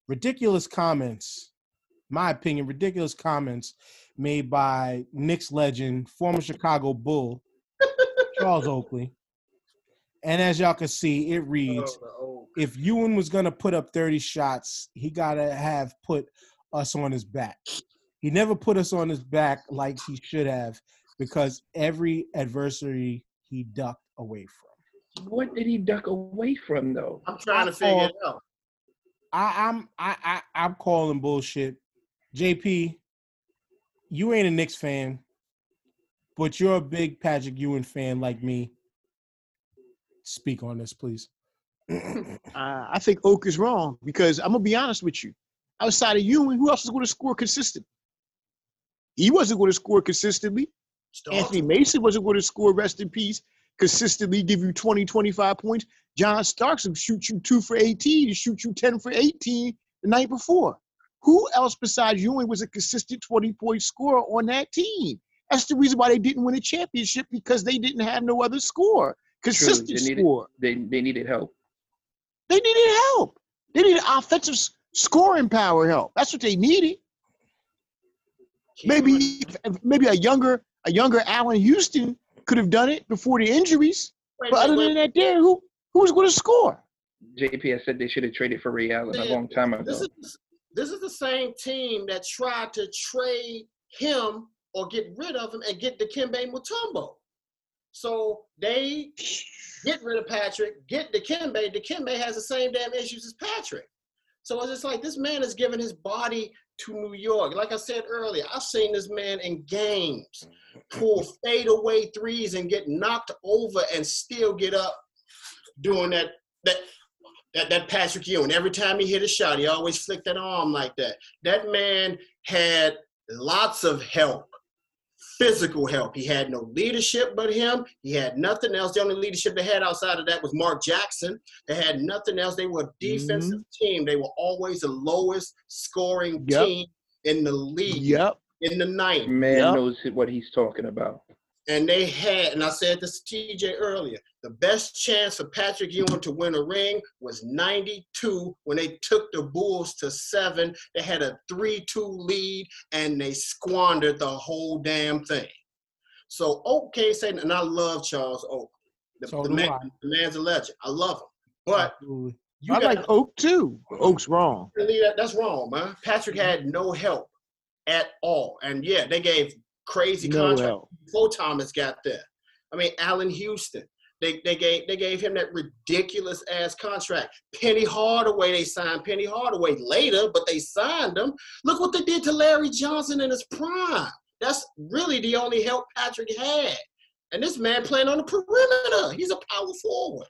ridiculous comments. My opinion, ridiculous comments made by Knicks legend, former Chicago Bull, Charles Oakley. And as y'all can see, it reads: Oh. If Ewing was going to put up thirty shots, he got to have put us on his back. He never put us on his back like he should have because every adversary he ducked away from. What did he duck away from, though? I'm trying to figure it out. I, I'm I, I I'm calling bullshit. JP, you ain't a Knicks fan, but you're a big Patrick Ewing fan like me. Speak on this, please. Uh, I think Oak is wrong because I'm gonna be honest with you. Outside of Ewing, who else is going to score consistently? He wasn't going to score consistently. Stop. Anthony Mason wasn't going to score rest in peace consistently, give you 20, 25 points. John Starks would shoot you two for 18 and shoot you 10 for 18 the night before. Who else besides Ewing was a consistent 20 point scorer on that team? That's the reason why they didn't win a championship because they didn't have no other score, consistent They needed- score. They they needed help. They needed help. They needed offensive scoring power help. That's what they needed. Maybe maybe a younger a younger Allan Houston could have done it before the injuries. Wait, But wait, other wait. than that, there who who's going to score? JP has said they should have traded for Ray Allen a long time ago. This is this is the same team that tried to trade him or get rid of him and get Dikembe Mutombo. So they get rid of Patrick, get Dikembe. The Dikembe has the same damn issues as Patrick. So it's just like this man is giving his body to New York. Like I said earlier, I've seen this man in games mm-hmm. pull fadeaway threes and get knocked over and still get up doing that that that, that Patrick Ewing. Every time he hit a shot, he always flicked that arm like that. That man had lots of help, physical help. He had no leadership but him. He had nothing else. The only leadership they had outside of that was Mark Jackson. They had nothing else. They were a mm-hmm. defensive team. They were always the lowest scoring Yep. team in the league Yep. in the ninth. Man Yep. knows what he's talking about. And they had, and I said this to TJ earlier, the best chance for Patrick Ewing to win a ring was 92 when they took the Bulls to seven. They had a 3 2 lead and they squandered the whole damn thing. So Oak can't say, and I love Charles Oak. The, So the man, the man's a legend. I love him. But Absolutely. you I got like Oak too. Oak's wrong. That's wrong, man. Patrick mm-hmm. had no help at all. And yeah, they gave crazy No contracts help. before Thomas got there. I mean, Allan Houston. They, they gave they gave him that ridiculous ass contract. Penny Hardaway, they signed Penny Hardaway later, but they signed him. Look what they did to Larry Johnson in his prime. That's really the only help Patrick had. And this man playing on the perimeter. He's a power forward.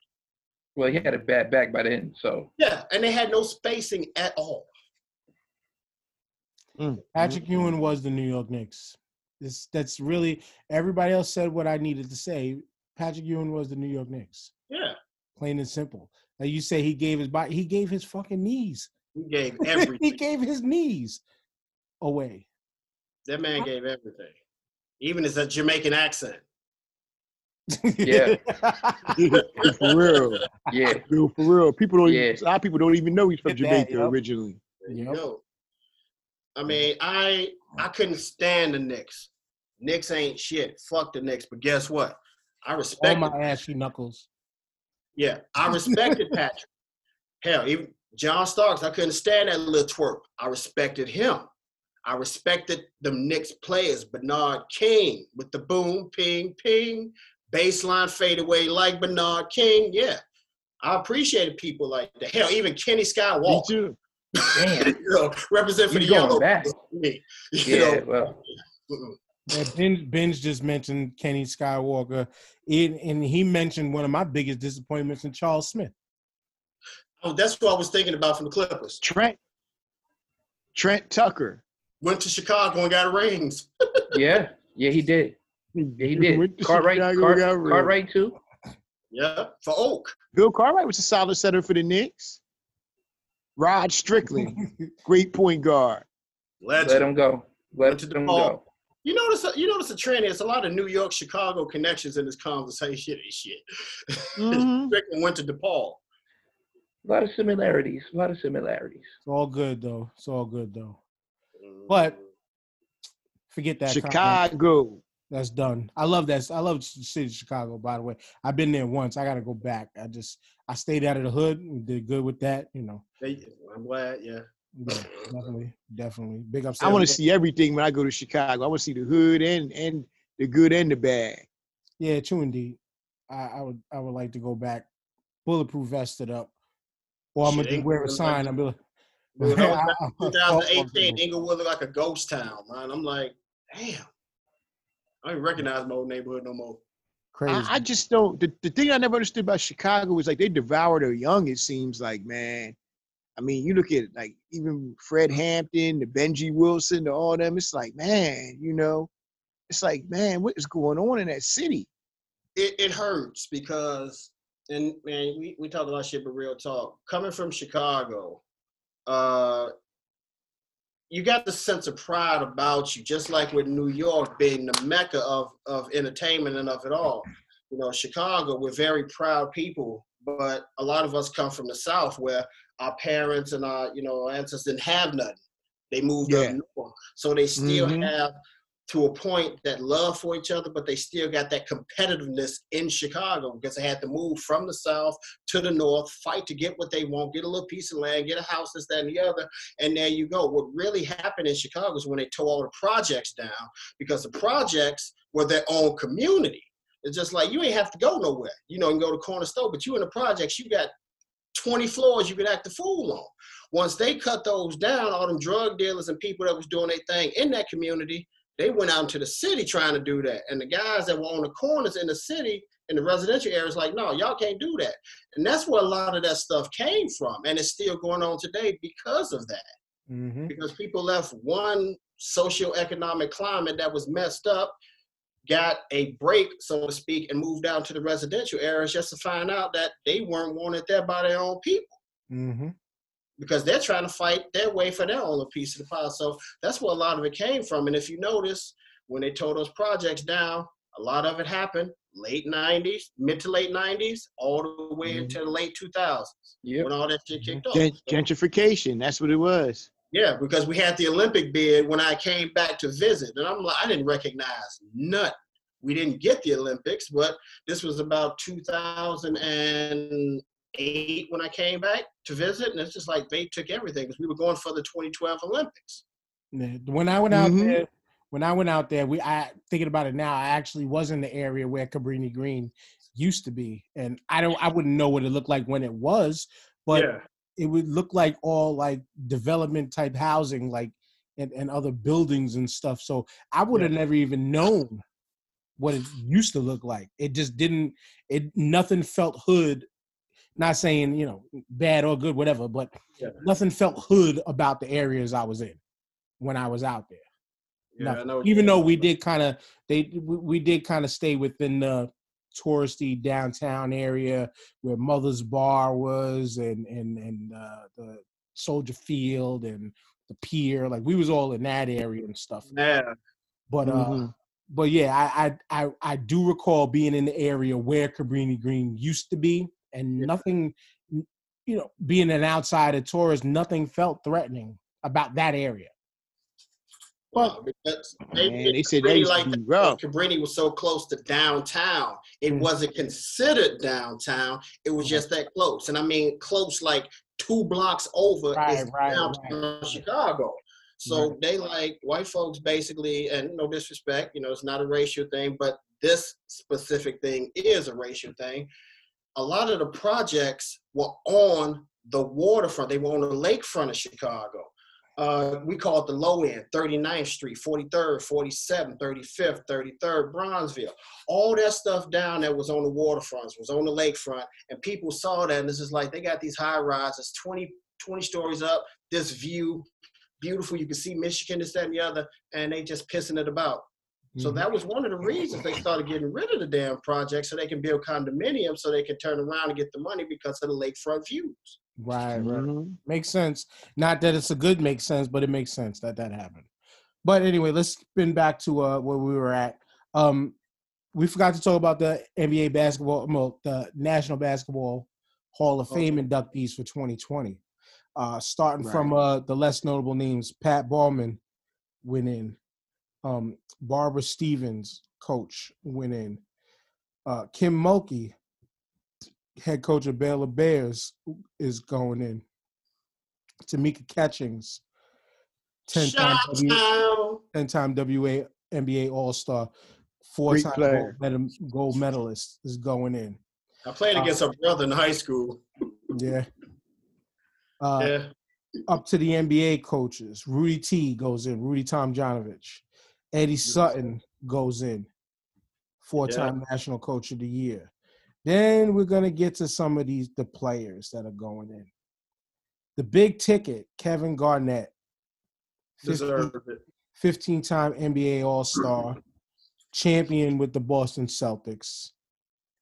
Well, he had a bad back by then, so Yeah, and they had no spacing at all. Mm. Patrick Ewing was the New York Knicks. This that's really everybody else said what I needed to say. Patrick Ewing was the New York Knicks. Yeah. Plain and simple. Now you say he gave his body, he gave his fucking knees. He gave everything. he gave his knees away. that man gave everything. Even his uh, Jamaican accent. Yeah. for real. Yeah. Yo, for real. People don't. Yeah. Even, a lot of people don't even know he's from Get that, Jamaica originally. There you Yep. go. I mean, I I couldn't stand the Knicks. Knicks ain't shit. Fuck the Knicks. But guess what? I respect. my ashy knuckles. Yeah, I respected Patrick. Hell, even John Starks, I couldn't stand that little twerp. I respected him. I respected them Knicks players, Bernard King with the boom, ping, ping, baseline fadeaway like Bernard King. Yeah, I appreciated people like that. Hell, even Kenny Skywalker. Me too. Damn. you know, represent for You the yellow. back. Me, you Yeah. know, Well, mm-mm. Yeah, ben, Ben's just mentioned Kenny Skywalker, and, and he mentioned one of my biggest disappointments in Charles Smith. Oh, that's what I was thinking about from the Clippers. Trent. Trent Tucker. Went to Chicago and got rings. yeah. Yeah, he did. Yeah, he did. Went to Cartwright, Chicago, Cart. Cartwright too. Yeah, for Oak. Bill Cartwright was a solid setter for the Knicks. Rod Strickland, great point guard. Legend. Let him go. Let Went to him DePaul. go. You notice, you notice a trend. There's a lot of New York, Chicago connections in this conversation. and Shit, Mhm. Strickland went to DePaul. A lot of similarities. A lot of similarities. It's all good though. It's all good though. But forget that. comment. Chicago. That's done. I love that. I love the city of Chicago. By the way, I've been there once. I got to go back. I just I stayed out of the hood. We did good with that. You know. I'm glad. Yeah, Yeah, definitely, definitely. Big ups. I want to see everything when I go to Chicago. I want to see the hood and and the good and the bad. Yeah, true indeed. I, I would I would like to go back, bulletproof vested up, or I'm Shit, gonna wear a sign. like- I'm gonna. Dude, that was back I- in I- 2018, Englewood looked like a ghost town, man. I'm like, damn. I don't recognize my old neighborhood no more. Crazy. I, I just don't. The, the thing I never understood about Chicago was like they devour their young. It seems like man. I mean, you look at it, like even Fred Hampton, the Benji Wilson, the, all them. It's like man, you know, it's like man, what is going on in that city? It, it hurts because, and man, we, we talk about shit, but real talk. Coming from Chicago, uh, you got the sense of pride about you, just like with New York being the mecca of, of entertainment and of it all. You know, Chicago, we're very proud people, but a lot of us come from the South where our parents and our, you know, ancestors didn't have nothing. They moved Yeah. up north. So they still Mhm. have to a point that love for each other, but they still got that competitiveness in Chicago because they had to move from the South to the North, fight to get what they want, get a little piece of land, get a house, this, that, and the other. And there you go. What really happened in Chicago is when they tore all the projects down because the projects were their own community. It's just like you ain't have to go nowhere. You know, you can go to corner store, but you in the projects, you got 20 floors you could act the fool on. Once they cut those down, all them drug dealers and people that was doing their thing in that community, they went out into the city trying to do that. And the guys that were on the corners in the city, in the residential areas, like, no, y'all can't do that. And that's where a lot of that stuff came from. And it's still going on today because of that. Mhm. Because people left one socioeconomic climate that was messed up, got a break, so to speak, and moved down to the residential areas just to find out that they weren't wanted there by their own people Mhm. because they're trying to fight their way for their own piece of the pie. So that's where a lot of it came from. And if you notice, when they tore those projects down, a lot of it happened late 90s, mid to late 90s, all the way Mhm. into the late 2000s Yep. when all that shit kicked off. Gentrification. That's what it was. Yeah, because we had the Olympic bid when I came back to visit, and I'm like, I didn't recognize none. We didn't get the Olympics, but this was about 2008 when I came back to visit, and it's just like they took everything because we were going for the 2012 Olympics. When I went out Mhm. there, when I went out there, we I thinking about it now. I actually was in the area where Cabrini Green used to be, and I don't I wouldn't know what it looked like when it was, but yeah, it would look like all like development type housing, like and, and other buildings and stuff. So I would have never even known what it used to look like. It just didn't. It nothing felt hood. Not saying you know bad or good, whatever, but Yeah. nothing felt hood about the areas I was in when I was out there. yeah, I know. even though we did kind of they we, we did kind of stay within the touristy downtown area where Mother's Bar was and and and uh, the Soldier Field and the pier. Like we was all in that area and stuff. Yeah. But uh, Mhm. but yeah, I, I I I do recall being in the area where Cabrini Green used to be, and nothing, you know, being an outsider tourist, nothing felt threatening about that area. Well, because they, Man, they said they like rough. Cabrini was so close to downtown. It Mm. wasn't considered downtown. It was just that close. And I mean close like two blocks over Right, is right, downtown Chicago. So they like white folks basically, and no disrespect, you know, it's not a racial thing, but this specific thing is a racial thing. A lot of the projects were on the waterfront. They were on the lakefront of Chicago. Uh, we call it the low end, 39th Street, 43rd, 47th, 35th, 33rd, Bronzeville. All that stuff down there was on the waterfronts, was on the lakefront, and people saw that, and this is like they got these high rises, 20, 20 stories up, this view, beautiful. You can see Michigan, this, that, and the other, and they just pissing it about. So Mhm. that was one of the reasons they started getting rid of the damn project so they can build condominiums so they can turn around and get the money because of the lakefront views. Right, right. Mhm. Makes sense. Not that it's a good makes sense, but it makes sense that that happened. But anyway, let's spin back to uh, where we were at. Um, we forgot to talk about the NBA basketball, well, the National Basketball Hall of Fame inductees for 2020. Uh, starting from uh, the less notable names, Pat Baumann went in, um, Barbara Stevens, coach, went in, uh, Kim Mulkey, head coach of Baylor Bears, is going in. Tamika Catchings, 10 time, w, 10 time WA NBA All Star, four time gold, medal- gold medalist, is going in. I played against her brother in high school. Yeah. Uh, Yeah. up to the NBA coaches. Rudy T goes in. Rudy Tomjanovich. Eddie Sutton goes in. Four-time national coach of the year. Then we're gonna get to some of these the players that are going in. The big ticket, Kevin Garnett, 15 Deserved it. 15-time NBA All-Star, champion with the Boston Celtics,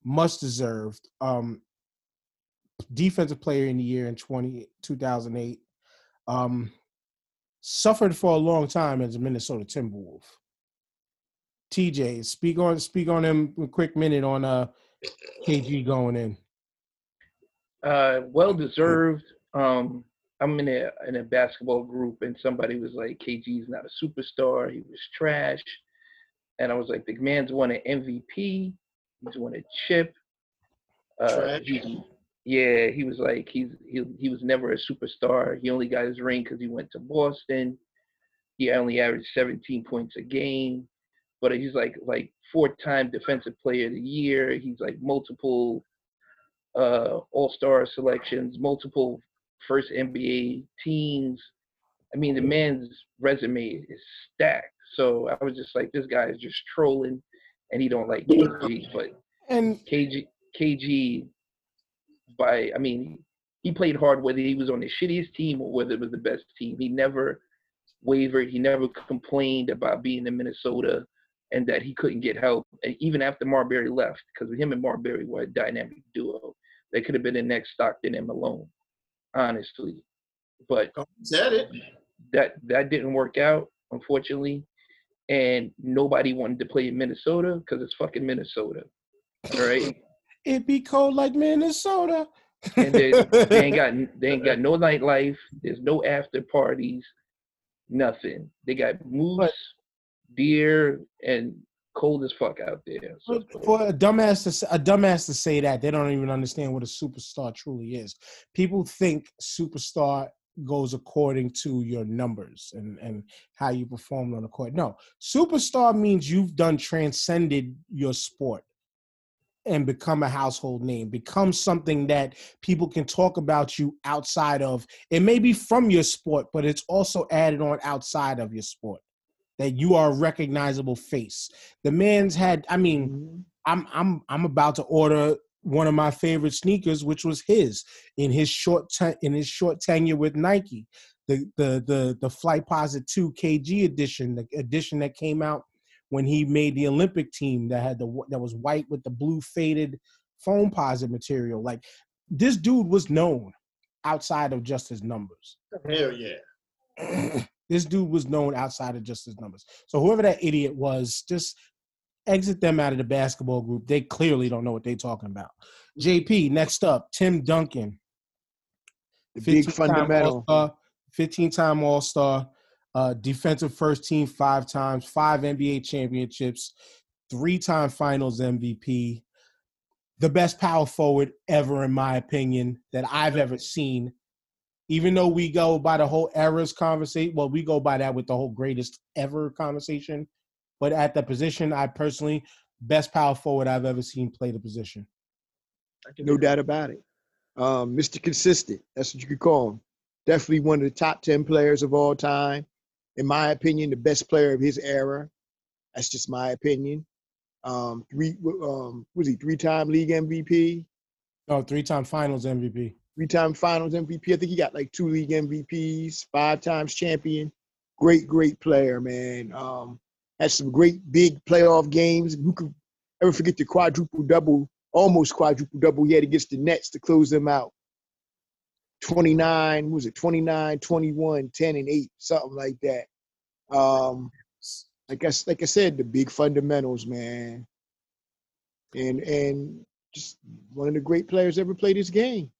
much deserved. Um, defensive player in the year in 20, 2008. Um, suffered for a long time as a Minnesota Timberwolf. TJ, speak on speak on him a quick minute on uh KG going in. Uh, well deserved. Um, I'm in a in a basketball group, and somebody was like, "KG's not a superstar. He was trash." And I was like, "The man's won an MVP. He's won a chip. Uh, Trash. yeah, he was like, he's he he was never a superstar. He only got his ring because he went to Boston. He only averaged 17 points a game, but he's like like four-time defensive player of the year. He's like multiple uh, all-star selections, multiple first NBA teams. I mean, the man's resume is stacked. So I was just like, this guy is just trolling, and he don't like KG. But And KG, KG, by I mean, he played hard whether he was on the shittiest team or whether it was the best team. He never wavered. He never complained about being in Minnesota and that he couldn't get help. And even after Marbury left, because him and Marbury were a dynamic duo, they could have been the next Stockton and Malone, honestly. But oh, Said it. that that didn't work out, unfortunately. And nobody wanted to play in Minnesota because it's fucking Minnesota. All right. it be cold like Minnesota. and they, they ain't got they ain't got no nightlife. There's no after parties, nothing. They got moose, deer, and cold as fuck out there. So For- a dumbass to say, a dumbass to say that they don't even understand what a superstar truly is. People think superstar goes according to your numbers and and how you perform on the court. No, superstar means you've done transcended your sport and become a household name, become something that people can talk about you outside of. It may be from your sport, but it's also added on outside of your sport. That you are a recognizable face. The man's had, I mean, mm-hmm. I'm I'm I'm about to order one of my favorite sneakers, which was his in his short te- in his short tenure with Nike. The the the the Flightposite 2 KG edition, the edition that came out when he made the Olympic team that had the that was white with the blue faded Foamposite material. Like this dude was known. outside of just his numbers. Hell yeah. this dude was known outside of just his numbers. So whoever that idiot was, just exit them out of the basketball group. They clearly don't know what they're talking about. JP, next up, Tim Duncan. The big 15-time fundamental. All-Star, 15 time All Star, uh, defensive first team five times, five NBA championships, three time finals MVP, the best power forward ever, in my opinion, that I've ever seen. Even though we go by the whole eras conversation, well, we go by that with the whole greatest ever conversation. But at the position, I personally, best power forward I've ever seen play the position. No doubt about it. Um, Mr. Consistent. That's what you could call him. Definitely one of the top 10 players of all time. In my opinion, the best player of his era. That's just my opinion. Um, three, um, was he three-time league MVP, No, three time finals MVP. Three-time finals MVP? I think he got like two league MVPs, five times champion. Great, great player, man. Um, had some great big playoff games. Who could ever forget the quadruple double, almost quadruple double he had against the Nets to close them out? 29, what was it 29, 21, 10, and 8, something like that. Um, like I, like I said, the big fundamentals, man. And and just one of the great players ever played this game.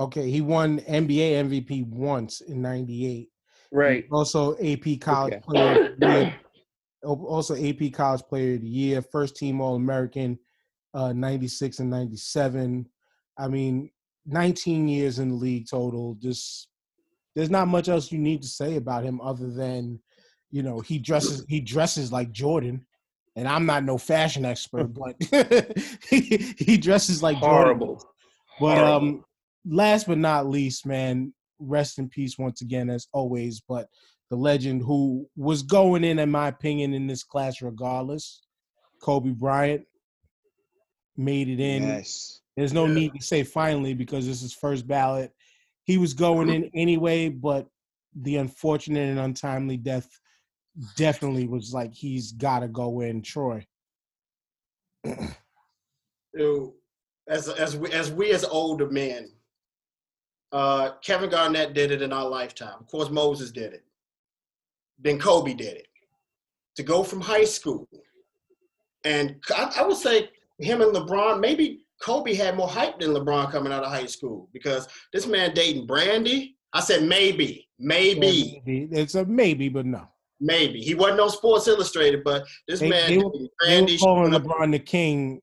Okay, he won NBA MVP once in '98. Right. Also, AP College Okay. Player of the Year. Also, AP College Player of the Year, first team All American, uh, '96 and '97. I mean, 19 years in the league total. Just there's not much else you need to say about him other than, you know, he dresses he dresses like Jordan, and I'm not no fashion expert, but he, he dresses like Jordan. Horrible. But Horrible. um, last but not least, man, rest in peace once again, as always. But the legend who was going in, in my opinion, in this class regardless, Kobe Bryant, made it in. Yes. There's no Yeah. need to say finally because this is first ballot. He was going in anyway, but the unfortunate and untimely death definitely was like he's got to go in. Troy. Dude, as as we as we as older men, uh, Kevin Garnett did it in our lifetime. Of course, Moses did it. Then Kobe did it. To go from high school, and I, I would say him and LeBron, maybe Kobe had more hype than LeBron coming out of high school because this man dating Brandy. I said maybe, maybe, Maybe. It's a maybe, but no. maybe. He wasn't on Sports Illustrated, but this They- man they were- dating They were Brandy. calling LeBron the king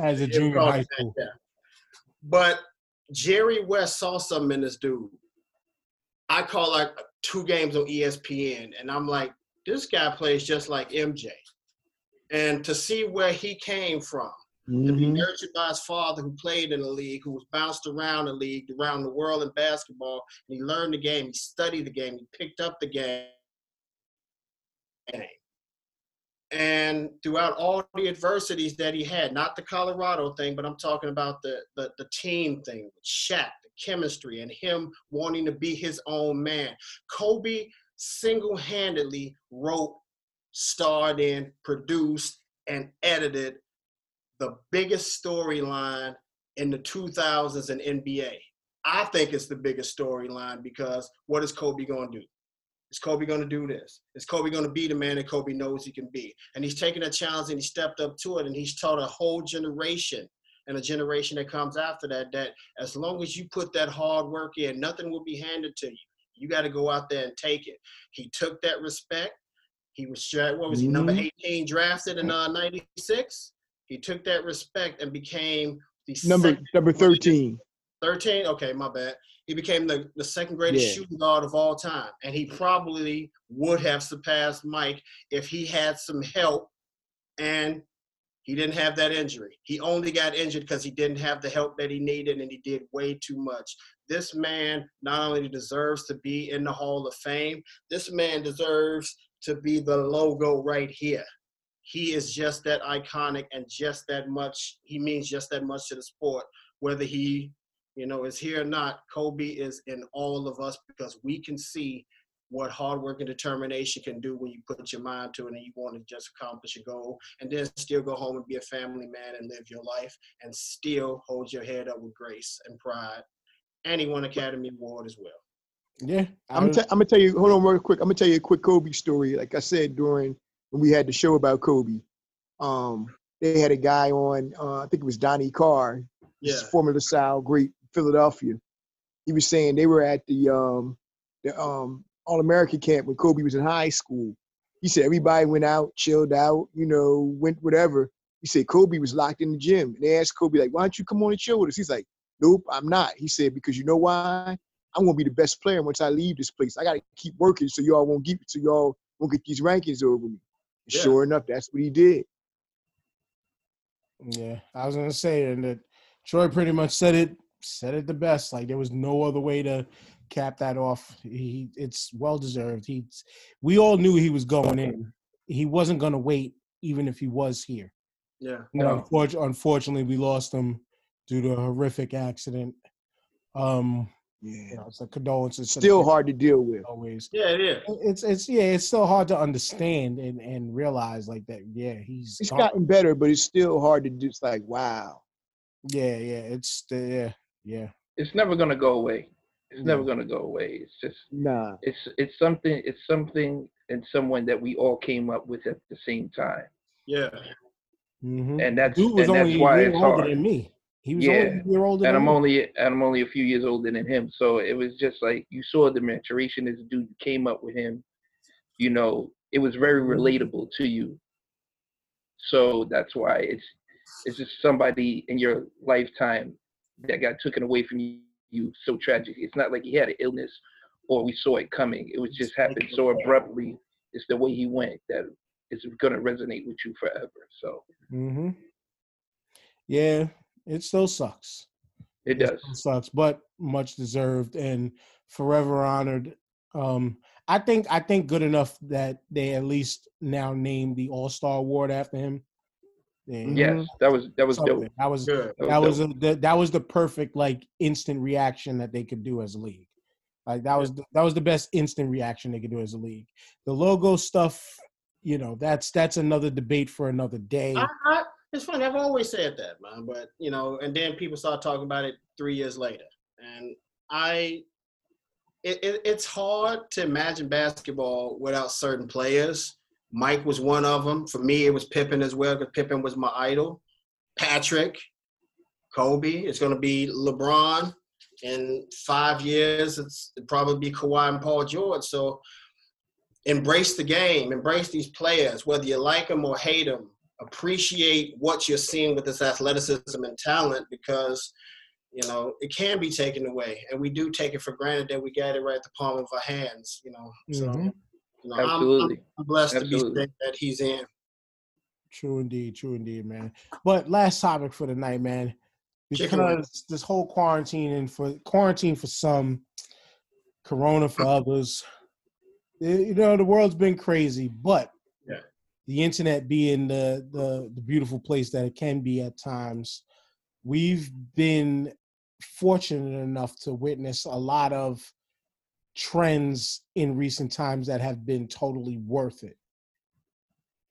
as a junior high that, school. yeah. But Jerry West saw something in this dude. I call like two games on ESPN, and I'm like, this guy plays just like MJ. And to see where he came from, to be Mhm. nurtured by his father who played in the league, who was bounced around the league, around the world in basketball, and he learned the game, he studied the game, he picked up the game. And throughout all the adversities that he had, not the Colorado thing, but I'm talking about the, the, the team thing Shaq, the chemistry, and him wanting to be his own man. Kobe single handedly wrote, starred in, produced, and edited the biggest storyline in the 2000s in NBA. I think it's the biggest storyline because what is Kobe going to do? Is Kobe going to do this? Is Kobe going to be the man that Kobe knows he can be? And he's taken a challenge and he stepped up to it and he's taught a whole generation and a generation that comes after that that as long as you put that hard work in, nothing will be handed to you. You got to go out there and take it. He took that respect. He was what was he number Mhm. 18 drafted in uh, 96? He took that respect and became the Number second number 13. 13? Okay, my bad. He became the, the second greatest Yeah. shooting guard of all time. And he probably would have surpassed Mike if he had some help and he didn't have that injury. He only got injured because he didn't have the help that he needed and he did way too much. This man not only deserves to be in the Hall of Fame, this man deserves to be the logo right here. He is just that iconic and just that much, he means just that much to the sport, whether he you know, is here or not, Kobe is in all of us because we can see what hard work and determination can do when you put your mind to it and you want to just accomplish a goal and then still go home and be a family man and live your life and still hold your head up with grace and pride and he won Academy Award as well. Yeah, I I'm, was- t- I'm gonna tell you. Hold on, real quick. I'm gonna tell you a quick Kobe story. Like I said during when we had the show about Kobe, um, they had a guy on. Uh, I think it was Donnie Carr, Yeah, former LaSalle great Philadelphia. He was saying they were at the um, the um, All American camp when Kobe was in high school. He said everybody went out, chilled out, you know, went whatever. He said Kobe was locked in the gym. And they asked Kobe like, "Why don't you come on and chill with us?" He's like, "Nope, I'm not." He said because you know why? I'm gonna be the best player once I leave this place. I gotta keep working so y'all won't get so y'all won't get these rankings over me. Yeah. Sure enough, that's what he did. Yeah, I was gonna say, and that Troy pretty much said it said it the best. Like there was no other way to cap that off. He it's well deserved. He we all knew he was going in. He wasn't gonna wait, even if he was here. yeah. No. unfortunately, unfortunately, we lost him due to a horrific accident. Um, you Yeah. know, it's a condolences. to Still family hard to deal with. always. Yeah, it is. It's it's yeah, it's still hard to understand and and realize like that. Yeah, he's It's gone. gotten better, but it's still hard to do. It's like, wow. yeah, yeah. It's the yeah, yeah. It's never gonna go away. It's never gonna go away. It's just Nah. it's it's something it's something and someone that we all came up with at the same time. Yeah, Mm-hmm. And that's Dude was and only that's why it's older hard. than me. He was Yeah. only a year older and than I'm me. only and I'm only a few years older than him. So it was just like you saw the maturation this dude came up with him. You know, it was very Mm-hmm. relatable to you. So that's why it's it's just somebody in your lifetime that got taken away from you, so tragic. It's not like he had an illness or we saw it coming. It was just happened so abruptly. It's the way he went that is gonna resonate with you forever. So Mm-hmm. Yeah, it still sucks. it It does. sucks, but much deserved and forever honored. Um, I think I think good enough that they at least now named the All Star Award after him. Yeah, Yes, that was that was something. dope. That was good. That was that was dope. a, that, that was the perfect like instant reaction that they could do as a league. Like that was the, that was the best instant reaction they could do as a league. The logo stuff, you know, that's that's another debate for another day. I, I, it's funny. I've always said that, man. But you know, and then people start talking about it three years later, and I, it, it, it's hard to imagine basketball without certain players. Mike was one of them. For me, it was Pippen as well, because Pippen was my idol. Patrick, Kobe. It's going to be LeBron. In five years, it's it'd probably be Kawhi and Paul George. So embrace the game, embrace these players, whether you like them or hate them. Appreciate what you're seeing with this athleticism and talent because you know it can be taken away, and we do take it for granted that we got it right at the palm of our hands. You know, Mhm. You know, I'm- I'm, Absolutely. blessed to Absolutely. be that he's in. True indeed, true indeed, man. But last topic for the night, man, because this whole quarantine and for quarantine for some, Corona for others. eh, You know, the world's been crazy, but Yeah. the internet being the, the the beautiful place that it can be at times, we've been fortunate enough to witness a lot of trends in recent times that have been totally worth it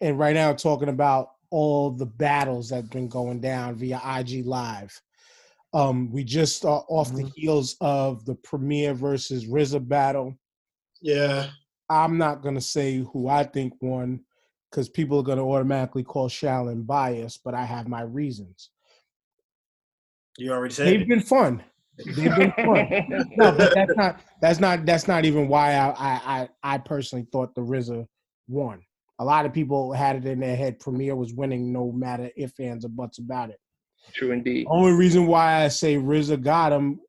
and right now talking about all the battles that have been going down via IG Live. Um, we just are off the heels of the Premier versus RZA battle. Yeah, I'm not gonna say who I think won because people are gonna automatically call Shallon biased, but I have my reasons. you already said They've it. been fun. They've been fun. no, but that's not that's not that's not even why I I I, I personally thought the RZA won. A lot of people had it in their head Premier was winning no matter if ands or buts about it. True indeed. Only reason why I say RZA got him,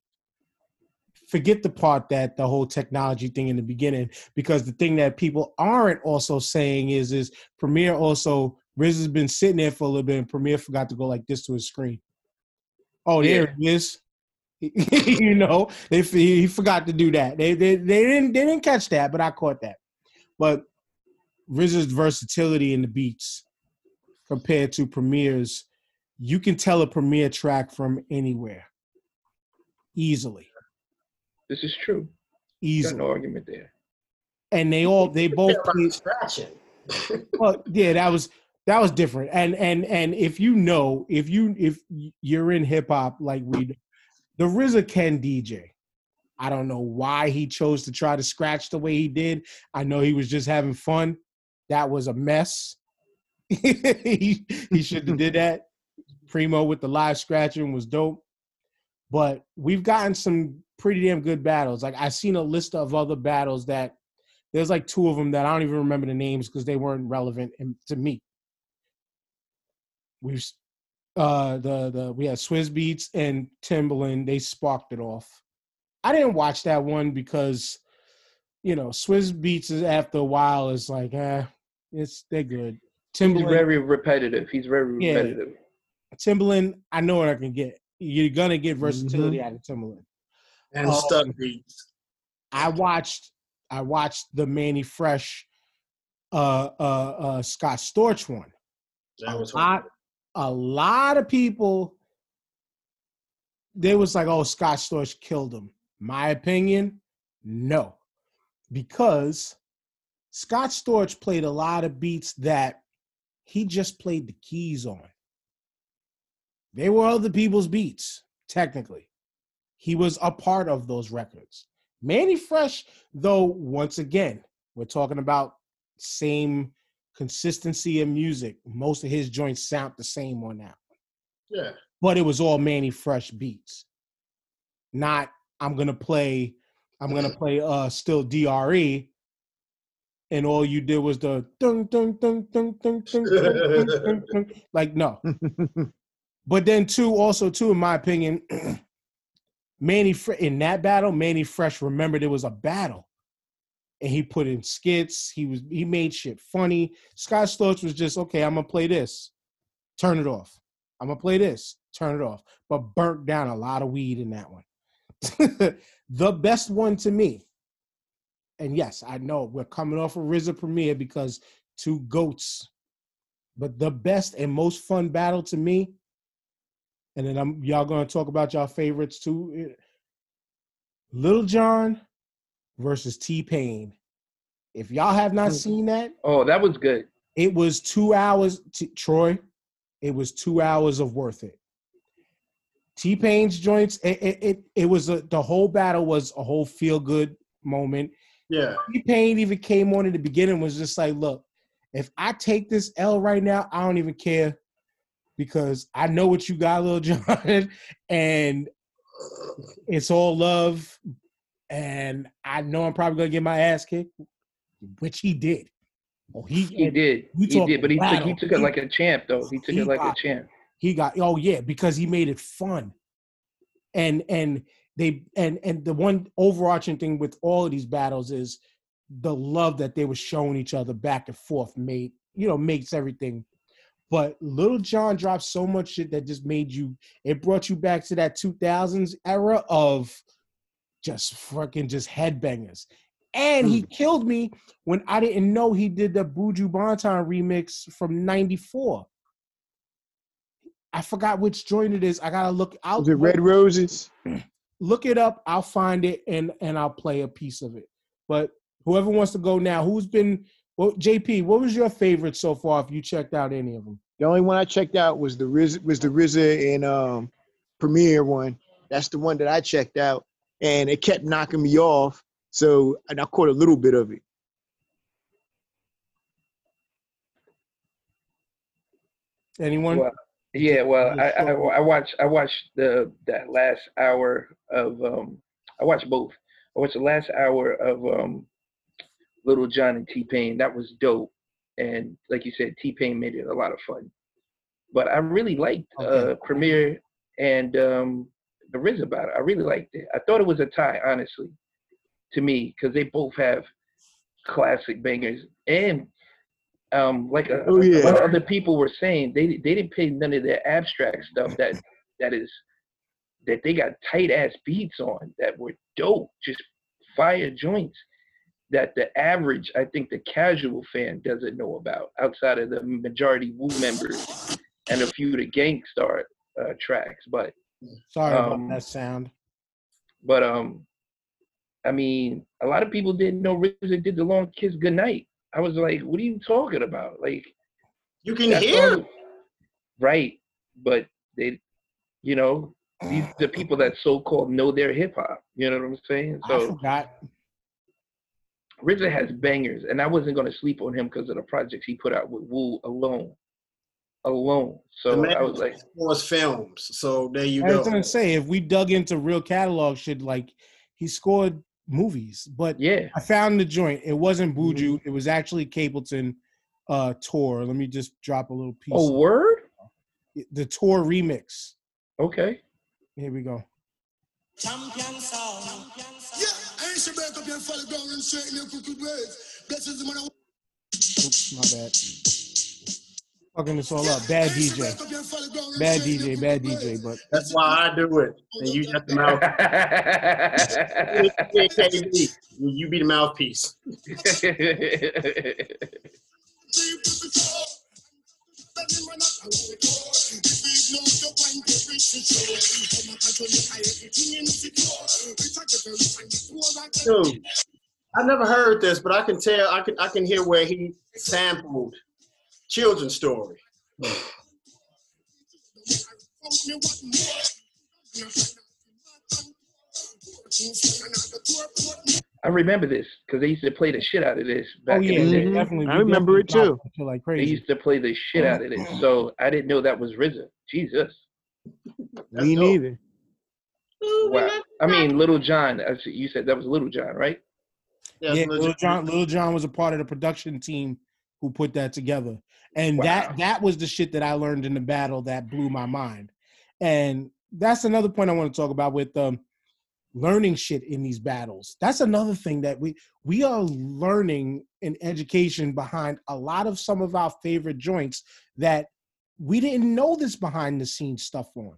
forget the part that the whole technology thing in the beginning, because the thing that people aren't also saying is is Premier also RZA's been sitting there for a little bit and Premier forgot to go like this to his screen. Oh, there it is. you know, they he forgot to do that. They, they they didn't they didn't catch that, but I caught that. But RZA's versatility in the beats compared to Premier's, you can tell a Premier track from anywhere easily, This is true. Got easily, no argument there. and they all they both played. scratching. Well, yeah, that was that was different. And and and if you know, if you if you're in hip hop like we, do, the RZA can DJ. I don't know why he chose to try to scratch the way he did. I know he was just having fun. That was a mess. he he should have did that. Primo with the live scratching was dope. But we've gotten some pretty damn good battles. Like I've seen a list of other battles that there's like two of them that I don't even remember the names because they weren't relevant to me. We've uh the the we had Swizz Beatz and Timbaland. They sparked it off. I didn't watch that one because you know Swizz Beatz is after a while is like eh, it's they're good. He's Timbaland, very repetitive. He's very Yeah. repetitive. Timbaland, I know what I can get. You're gonna get versatility out of Timbaland. And Um, stuck beats. I watched I watched the Mannie Fresh uh uh uh Scott Storch one. That was a lot a lot of people they was like, oh, Scott Storch killed him. My opinion, no. Because Scott Storch played a lot of beats that he just played the keys on. They were other people's beats, technically. He was a part of those records. Mannie Fresh, though, once again, we're talking about same consistency in music. Most of his joints sound the same on that one. Yeah. But it was all Mannie Fresh beats. Not I'm gonna play, I'm gonna play uh still DRE. And all you did was the dun dun dun dun dun dun, dun, dun, like no. but then two also too, in my opinion, Mannie in that battle, Mannie Fresh remembered it was a battle and he put in skits. He was he made shit funny. Scott Storch was just okay. I'm gonna play this, turn it off. I'm gonna play this, turn it off. But burnt down a lot of weed in that one. the best one to me, and yes, I know we're coming off a RZA Premier because two goats. But the best and most fun battle to me and then I'm y'all gonna talk about y'all favorites too. eh, Little John versus T Pain. If y'all have not mm. seen that, Oh, that was good. it was two hours. T- Troy, it was two hours of worth it. T Pain's joints. It it it, it was a, the whole battle was a whole feel good moment. Yeah. T Pain even came on in the beginning was just like, look, if I take this L right now, I don't even care because I know what you got, Lil Jon, and it's all love. And I know I'm probably gonna get my ass kicked, which he did. Oh, he, He did. He did, but he took he took it like a champ though. He took he it like a champ. He got oh yeah because he made it fun, and and they and and the one overarching thing with all of these battles is the love that they were showing each other back and forth made you know makes everything. But Little John dropped so much shit that just made you. It brought you back to that 2000s era of just fucking just headbangers. And he killed me when I didn't know he did the Buju Banton remix from '94. I forgot which joint it is. I gotta look out. Was it Red Roses? Look it up. I'll find it and and I'll play a piece of it. But whoever wants to go now, who's been well, JP? What was your favorite so far? If you checked out any of them, The only one I checked out was the Riz was the RZA and um Premier one. That's the one that I checked out, and it kept knocking me off. So and I caught a little bit of it. anyone? Well, yeah, well, I, I. I watched I watched the that last hour of um I watched both. I watched the last hour of um Little John and T Pain. That was dope, and like you said, T Pain made it a lot of fun. But I really liked uh Okay. Premier and um the Riz about it. I really liked it. I thought it was a tie, honestly, to me, because they both have classic bangers and um like a, Oh, a yeah. other people were saying they they didn't pay none of their abstract stuff that that is that they got tight ass beats on that were dope, just fire joints that the average, I think the casual fan doesn't know about outside of the majority Wu members and a few of the Gang Starr uh, tracks. But Sorry um, about that sound. but um, I mean, a lot of people didn't know RZA did the long kiss goodnight. I was like, what are you talking about? Like You can hear. song- right? But they, you know, These the people that so called know their hip hop. You know what I'm saying? I So forgot. RZA has bangers, and I wasn't gonna sleep on him because of the projects he put out with Wu alone. Alone. The So man I was like, scores films. So there you go. I was gonna say if we dug into real catalog shit, like he scored movies, but yeah. I found the joint. It wasn't Buju. Mm-hmm. It was actually Capleton uh tour. Let me just drop a little piece. Oh, word? the tour remix. Okay. Here we go. Champion sound. Yeah, I should break up and fall down and straighten your crooked ways. Blessings the man. Oops, my bad. Fucking this all up. Bad DJ. Bad DJ, bad DJ, but That's why I do it. And you got the mouth. KD, you be the mouthpiece. Dude, I never heard this, but I can tell. I can. I can hear where he sampled children's story. I remember this because they used to play the shit out of this back oh yeah, in the day. definitely. I remember it too. dropped shit Like They used to play the shit out of this. So I didn't know that was RZA. Jesus. That's Me dope. neither. Wow. I mean, Little John. as You said that was Little John, right? Yeah, yeah, Little John. Little John was a part of the production team who put that together, and Wow. that that was the shit that I learned in the battle that blew my mind. And that's another point I want to talk about with um, learning shit in these battles. That's another thing that we we are learning in education behind a lot of some of our favorite joints that we didn't know this behind the scenes stuff on.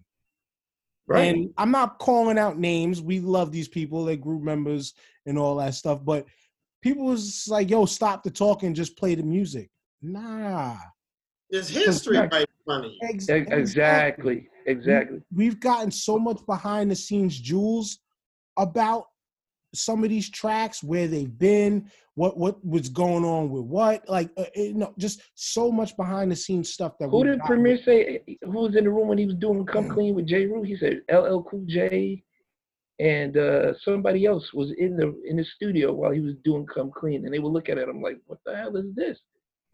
Right. And I'm not calling out names. We love these people, they're group members and all that stuff. But people was like, yo, stop the talking, just play the music. Nah. There's history Exactly. right in front of you. Ex- E- exactly. Exactly. We've gotten so much behind the scenes jewels about some of these tracks, where they've been, what what was going on with what, like uh, you know, just so much behind the scenes stuff that Who did gotten. Premier say? Who was in the room when he was doing "Come Clean" with Jeru? He said LL Cool J, and uh, somebody else was in the in the studio while he was doing "Come Clean," and they would look at it. I'm like, what the hell is this?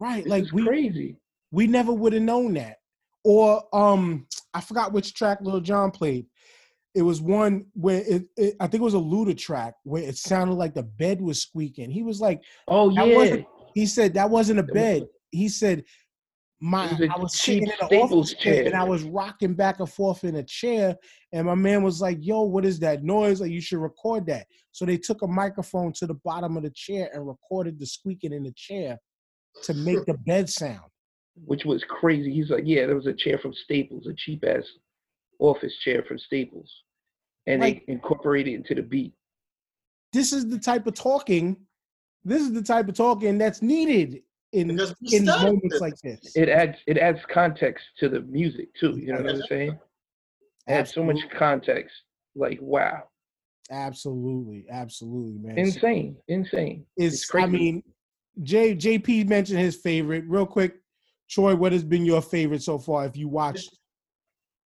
Right? This Like we crazy. we never would have known that. Or um, I forgot which track Little John played. It was one where it, it I think it was a Luda track where it sounded like the bed was squeaking. He was like, Oh yeah, he said that wasn't a bed. He said my It was a I was sitting in an office chair and. I was rocking back and forth in a chair, and my man was like, "Yo, what is that noise? Like you should record that." So they took a microphone to the bottom of the chair and recorded the squeaking in the chair to make the bed sound. which was crazy. He's like, yeah, there was a chair from Staples, a cheap ass office chair from Staples, and Like- they incorporated it into the beat. this is the type of talking this is the type of talking that's needed in in moments this. like this It adds it adds context to the music too. You know what I'm saying? It adds so much context. Like wow, absolutely absolutely man insane, insane. it's, it's crazy. i mean j jp mentioned his favorite real quick troy what has been your favorite so far if you watched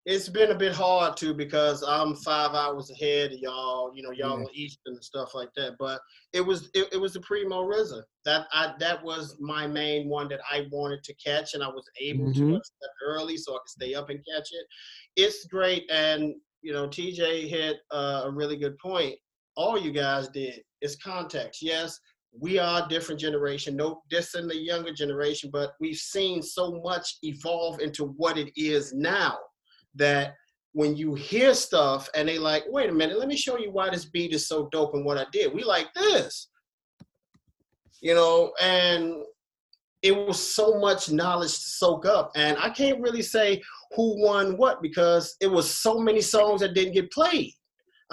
It's been a bit hard too because I'm five hours ahead of y'all. You know, y'all Yeah. Eastern and stuff like that. But it was it, it was the Primo RZA. That I that was my main one that I wanted to catch, and I was able Mhm. to early so I could stay up and catch it. It's great, and you know, TJ hit uh, a really good point. All you guys did is context. Yes, we are a different generation. No dissing the younger generation, but we've seen so much evolve into what it is now that when you hear stuff and they like, wait a minute, let me show you why this beat is so dope and what I did. We like this. You know, and it was so much knowledge to soak up. And I can't really say who won what because it was so many songs that didn't get played.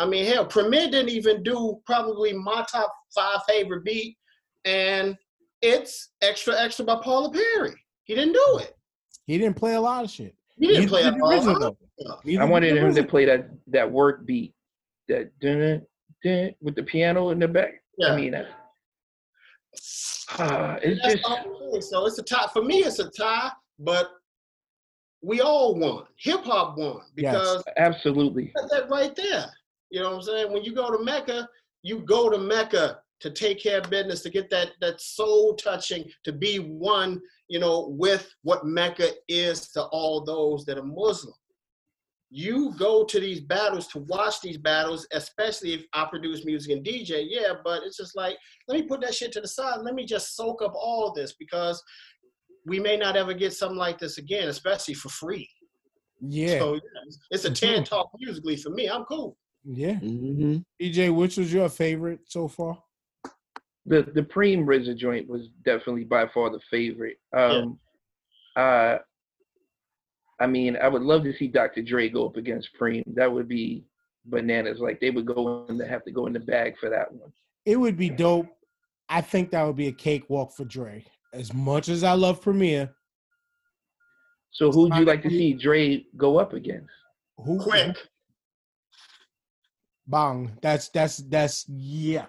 I mean, hell, Premier didn't even do probably my top five favorite beat, and it's Extra Extra by Paula Perry. He didn't do it. he didn't play a lot of shit He didn't Neither play did it all. RZA, though. Neither I wanted him to play that that work beat, that dun dun with the piano in the back. Yeah. I mean, that, ah, it's That's just the whole thing. So it's a tie. For me, it's a tie, but we all won. Hip hop won because Absolutely. Got that right there. You know what I'm saying? When you go to Mecca, you go to Mecca to take care of business, to get that that soul touching, to be one, you know, with what Mecca is to all those that are Muslim. You go to these battles to watch these battles, especially if I produce music and DJ, yeah, but it's just like, let me put that shit to the side. Let me just soak up all this because we may not ever get something like this again, especially for free. Yeah. So yeah, it's a 10 talk musically for me. I'm cool. Yeah. Mm-hmm. EJ, which was your favorite so far? The the Preem RZA joint was definitely by far the favorite. Um uh I mean, I would love to see Dr. Dre go up against Preem. That would be bananas. Like they would go in, they have to go in the bag for that one. It would be dope. I think that would be a cakewalk for Dre. As much as I love Premier, So who'd you like to see Dre go up against? who Quik. Bang. That's that's that's yeah.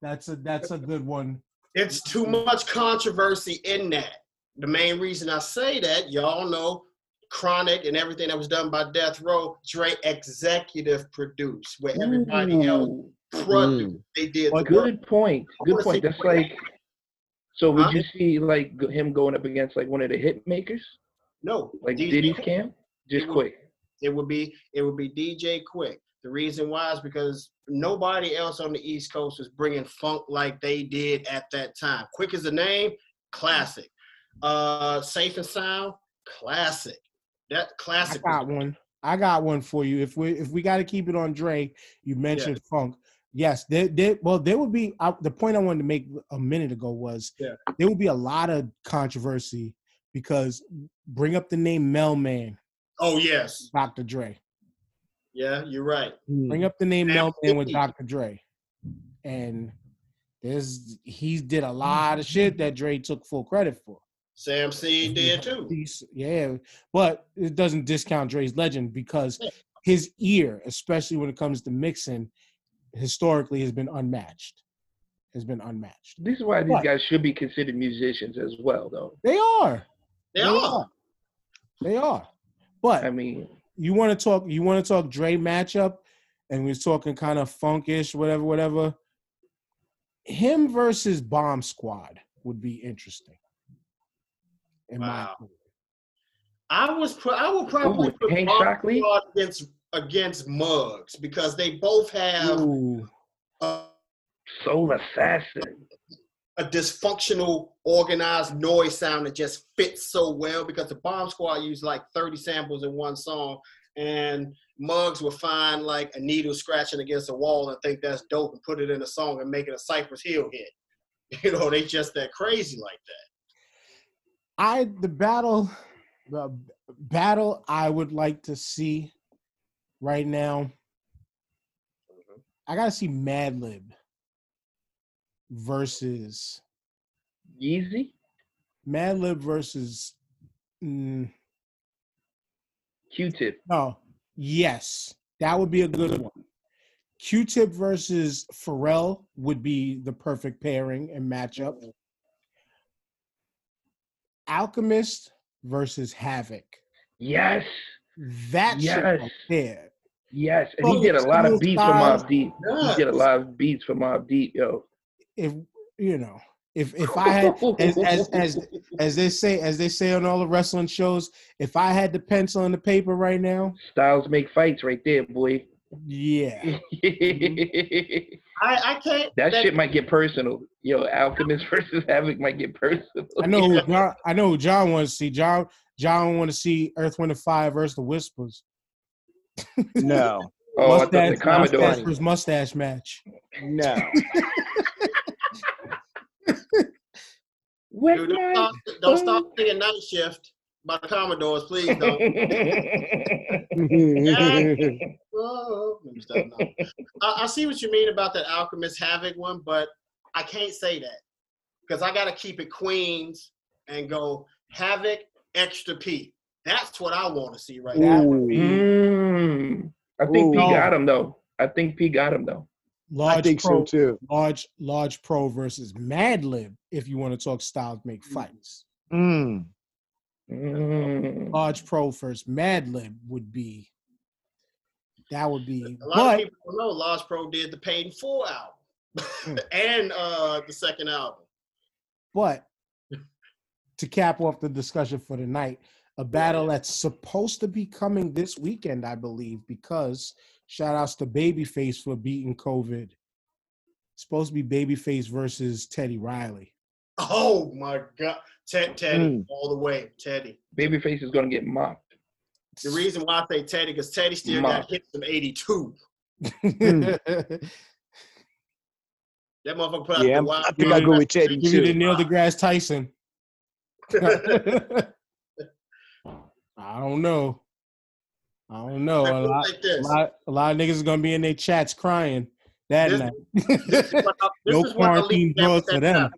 That's a that's a good one. It's too much controversy in that. The main reason I say that, y'all know Chronic and everything that was done by Death Row, Dre executive produced, where everybody else Ooh, produced. Mm. They did the work. Good point. Good point. That's like so would Huh? you see like him going up against like one of the hit makers? No, Like DJ Diddy's camp? Just It would- Quik. It would be it would be DJ Quik. The reason why is because nobody else on the East Coast was bringing funk like they did at that time. Quik as a name, classic. Uh, Safe and Sound, classic. That classic. I got one. I got one for you. If we if we got to keep it on Dre, you mentioned funk. Yes, there, there well there would be I, the point I wanted to make a minute ago was Yeah. there would be a lot of controversy because bring up the name Melman, Oh yes, Dr. Dre. Yeah, you're right. Bring hmm. up the name Melvin with Dr. Dre, and there's he did a hmm. lot of shit that Dre took full credit for. Sam C did too. Yeah, but it doesn't discount Dre's legend because his ear, especially when it comes to mixing, historically has been unmatched. Has been unmatched. This is why these What? guys should be considered musicians as well, though. They are. They are. They are. But I mean, you want to talk you want to talk Dre matchup and we're talking kind of funkish whatever whatever him versus bomb squad would be interesting in my Wow. opinion. I was. Pro- I would probably Ooh, put Hank Bomb Shocklee? Squad against against Muggs because they both have Ooh, a, Soul Assassin. A dysfunctional, organized noise sound that just fits so well because the Bomb Squad used like 30 samples in one song, and Muggs would find like a needle scratching against a wall and think that's dope and put it in a song and make it a Cypress Hill hit. You know, they just that crazy like that. I the battle the battle I would like to see right now mm-hmm. I got to see Madlib versus Yeezy? Madlib versus mm, Q-Tip. No. Yes. That would be a good one. Q-Tip versus Pharrell would be the perfect pairing and matchup. Alchemist versus Havoc. Yes. That shit Yes. there. Yes. And Oh, he did a lot of beats for. Mobb Deep. He did a lot of beats for Mobb Deep, yo. If you know, if if I had as as as as they say as they say on all the wrestling shows, if I had the pencil and the paper right now, Styles make fights right there, boy. yeah. I, I can't. That shit might get personal. Yo, Alchemist versus Havoc might get personal. I know who John, I know who John wants to see. John John want to see Earth, Wind, and Fire versus the Whispers. No, Oh, I thought the Commodore. mustache mustache match. no. With Dude, don't, my stop, don't stop singing Night Shift by the Commodores, please don't. Whoa, let me stop now. I, I see what you mean about that Alchemist Havoc one, but I can't say that because I got to keep it Queens and go Havoc Extra P. That's what I want to see right now. Mm. I think P got him though. I think P got him though. Large I think pro, so too. large large pro versus Madlib. If you want to talk styles make fights. Mm. Mm. Large Pro first. Madlib would be. That would be. A lot But of people don't know Large Pro did the Paid in Full album Mm. and uh, the second album. But to cap off the discussion for tonight, a battle that's supposed to be coming this weekend, I believe, because shout outs to Babyface for beating COVID. supposed to be Babyface versus Teddy Riley. Oh my God, Ted, Teddy, Mm. all the way, Teddy. Babyface is gonna get mocked. The reason why I say Teddy because Teddy still Ma. got hits from '82. That motherfucker put out Yeah, the I'm- wild. I think I go with Teddy Give you the too. Neil deGrasse Tyson. I don't know. I don't know. A lot, like a lot, a lot of niggas is gonna be in their chats crying that This- night. This is what I- no quarantine drugs for them.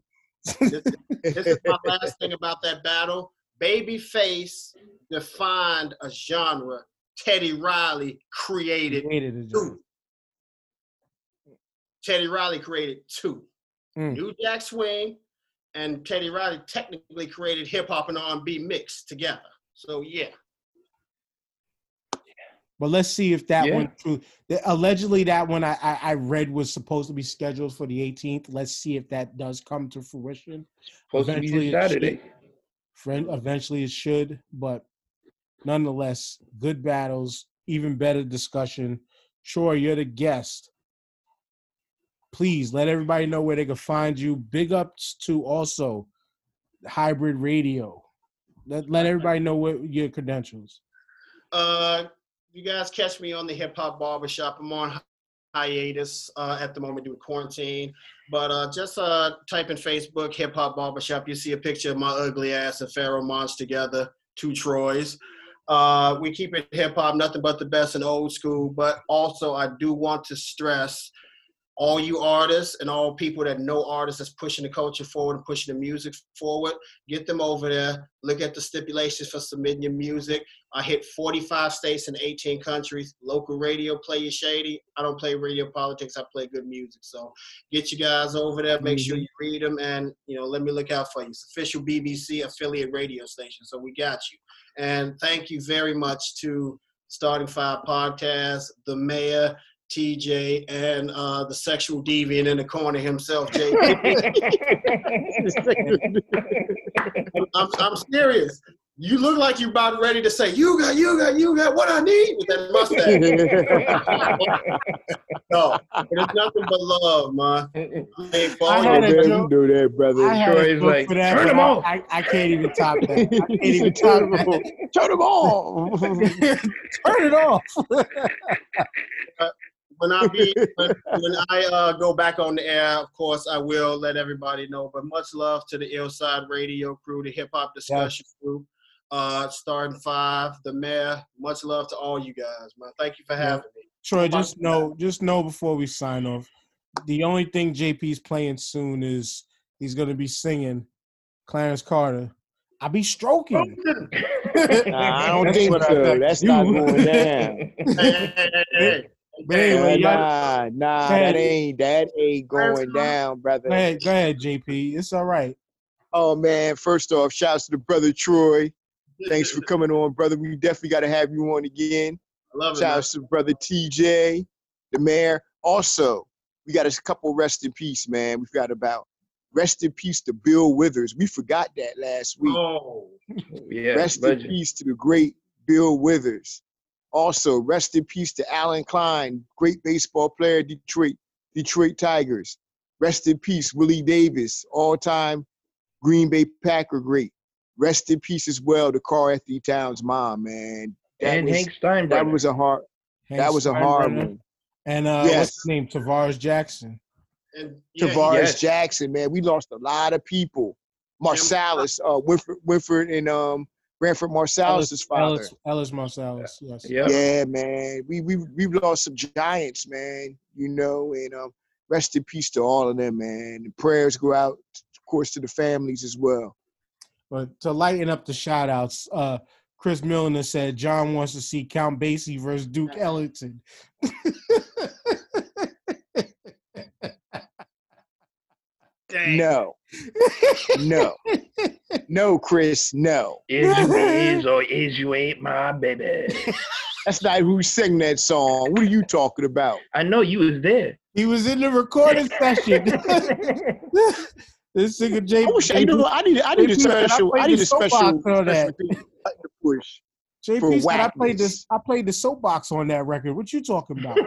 This, this is my last thing about that battle. Babyface defined a genre. Teddy Riley created Created two. Teddy Riley created two. Mm. New Jack Swing and Teddy Riley technically created hip hop and R&B mixed together. So yeah, But let's see if that Yeah. one true. Allegedly, that one I, I I read was supposed to be scheduled for the 18th. Let's see if that does come to fruition. Supposed to be Eventually this it Saturday. Friend, eventually it should, but nonetheless, good battles, even better discussion. Troy, you're the guest. Please let everybody know where they can find you. Big ups to also hybrid radio. Let, let everybody know what your credentials. uh, you guys catch me on the Hip Hop Barbershop. I'm on hiatus uh, at the moment due to quarantine. But uh, just uh, type in Facebook, Hip Hop Barbershop. You see a picture of my ugly ass and Pharoahe Monch together, two Troys. Uh, we keep it hip hop, nothing but the best and old school. But also, I do want to stress all you artists and all people that know artists that's pushing the culture forward and pushing the music forward, get them over there. Look at the stipulations for submitting your music. I hit 45 states and 18 countries. Local radio, play your shady. I don't play radio politics. I play good music. So get you guys over there. Make sure mm-hmm. you read them and you know let me look out for you. It's official BBC affiliate radio station. So we got you. And thank you very much to Starting Five Podcast, the mayor. TJ and uh, the sexual deviant in the corner himself, Jay. I'm, I'm, I'm serious. You look like you're about ready to say, "You got, you got, you got what I need" with that mustache. no, it's nothing but love, man. I ain't for I had a joke. you do that, brother. I had a Troy's joke like, for that, "Turn but him I- I, I can't even top that. I can't even top that. Turn them on. Turn it off. When I be when, when I uh, go back on the air, of course I will let everybody know. But much love to the Illside Radio crew, the hip hop discussion crew, uh, starting five, the mayor. Much love to all you guys, man. Thank you for having me. Troy, just know, just know before we sign off, the only thing JP's playing soon is he's gonna be singing Clarence Carter. I be stroking. Nah, I don't think so. That's you- not going down. Hey, hey, hey, hey, hey. But anyway, y'all, nah, nah, that ain't that ain't going down, brother. go ahead, go ahead, JP. It's all right. Oh man, first off, shouts to the brother Troy. Thanks for coming on, brother. We definitely got to have you on again. I love it. man. Shouts to brother TJ, the mayor. Also, we got a couple rest in peace, man. We've got about rest in peace to Bill Withers. We forgot that last week. Oh, yeah, rest in peace to the great Bill Withers. Also, rest in peace to Al Kaline, great baseball player, Detroit, Detroit Tigers. Rest in peace, Willie Davis, all-time Green Bay Packer great. Rest in peace as well to Karl-Anthony Towns' mom, man. That and was, Hank Steinbrenner. that was a hard Hank that was a hard one. And uh, Yes. what's his name? Tarvaris Jackson. and yeah, Tarvaris yes. Jackson, man. We lost a lot of people. Marsalis, uh, Winford, Winford and um, Branford Marsalis' father. Ellis, Ellis Marsalis. Yes. Yeah. Yeah, man. We we we've lost some giants, man. You know, and um, rest in peace to all of them, man. And prayers go out, of course, to the families as well. But to lighten up the shout outs, uh, Chris Milner said John wants to see Count Basie versus Duke Ellington. Dang. No, no, No, Chris, no. Is you is or is you ain't my baby. That's not who sang that song. What are you talking about? I know you was there. He was in the recording session. this nigga J. I wish I, you know, I need I need a JP said I special I need a special, soapbox on that. special thing to push. for JP said I played whackness. this. I played the soapbox on that record. What you talking about?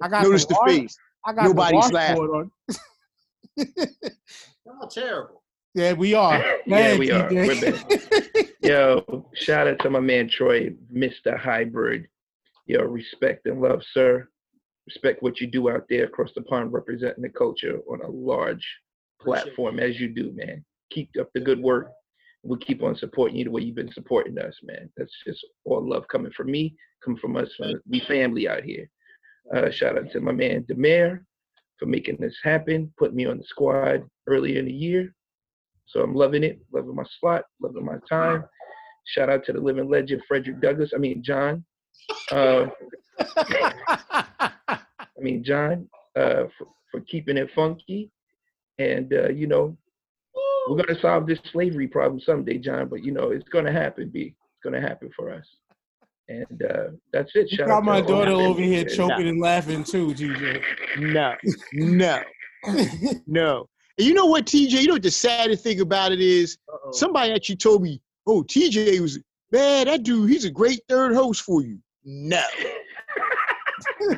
I got Notice some the art- face. I got Nobody's the laughing. on. Y'all terrible. Yeah, we are. yeah, Man, we are. TJ. We're back. Yo, shout out to my man Troy, Mr. Hybrid. Yo, respect and love, sir. Respect what you do out there across the pond representing the culture on a large platform as you do, man. Keep up the good work. We'll keep on supporting you the way you've been supporting us, man. That's just all love coming from me, coming from us. From we family out here. Uh, shout out to my man Da Mayor for making this happen, put me on the squad earlier in the year. So I'm loving it, loving my slot, loving my time. Shout out to the living legend Frederick Douglass. I mean John. Uh, I mean John uh, for, for keeping it funky, and uh, you know we're gonna solve this slavery problem someday, John. But you know it's gonna happen, B. It's gonna happen for us. And uh, that's it. You got out my to daughter the over here family. choking and laughing too, TJ. No, no, no. And you know what, TJ? You know what the saddest thing about it is? Uh-oh. Somebody actually told me, "Oh, TJ was man. That dude, he's a great third host for you." No,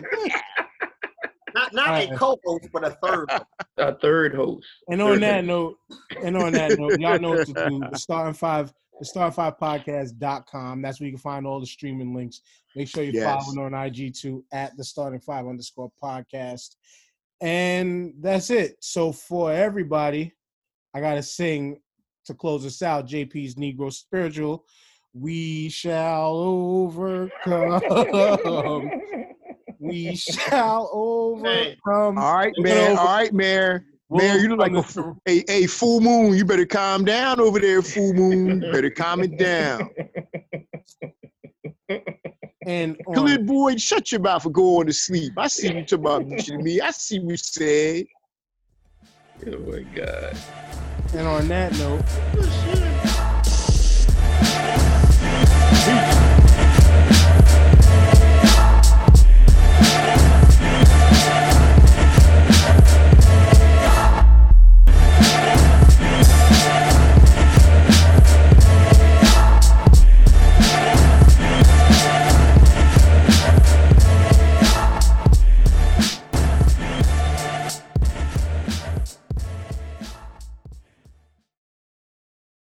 Not not a Uh, co-host, but a third. one. A third host. And on Third that host. note, and on that note, y'all know what to do. The starting five, the starting five podcast.com. That's where you can find all the streaming links. Make sure you're Yes. following on IG too at the starting five underscore podcast. And that's it. So for everybody, I gotta sing to close us out. JP's Negro Spiritual. We shall overcome. we shall overcome. all right, man. All right, Mayor. Mayor, you look like a overcome f- a, a full moon. You better calm down over there, full moon. Better calm it down. And on, Khalid Boyd, shut your mouth for going to sleep. I see you talking about bitching to me. I see what you said. Oh my God. and on that note, Shit.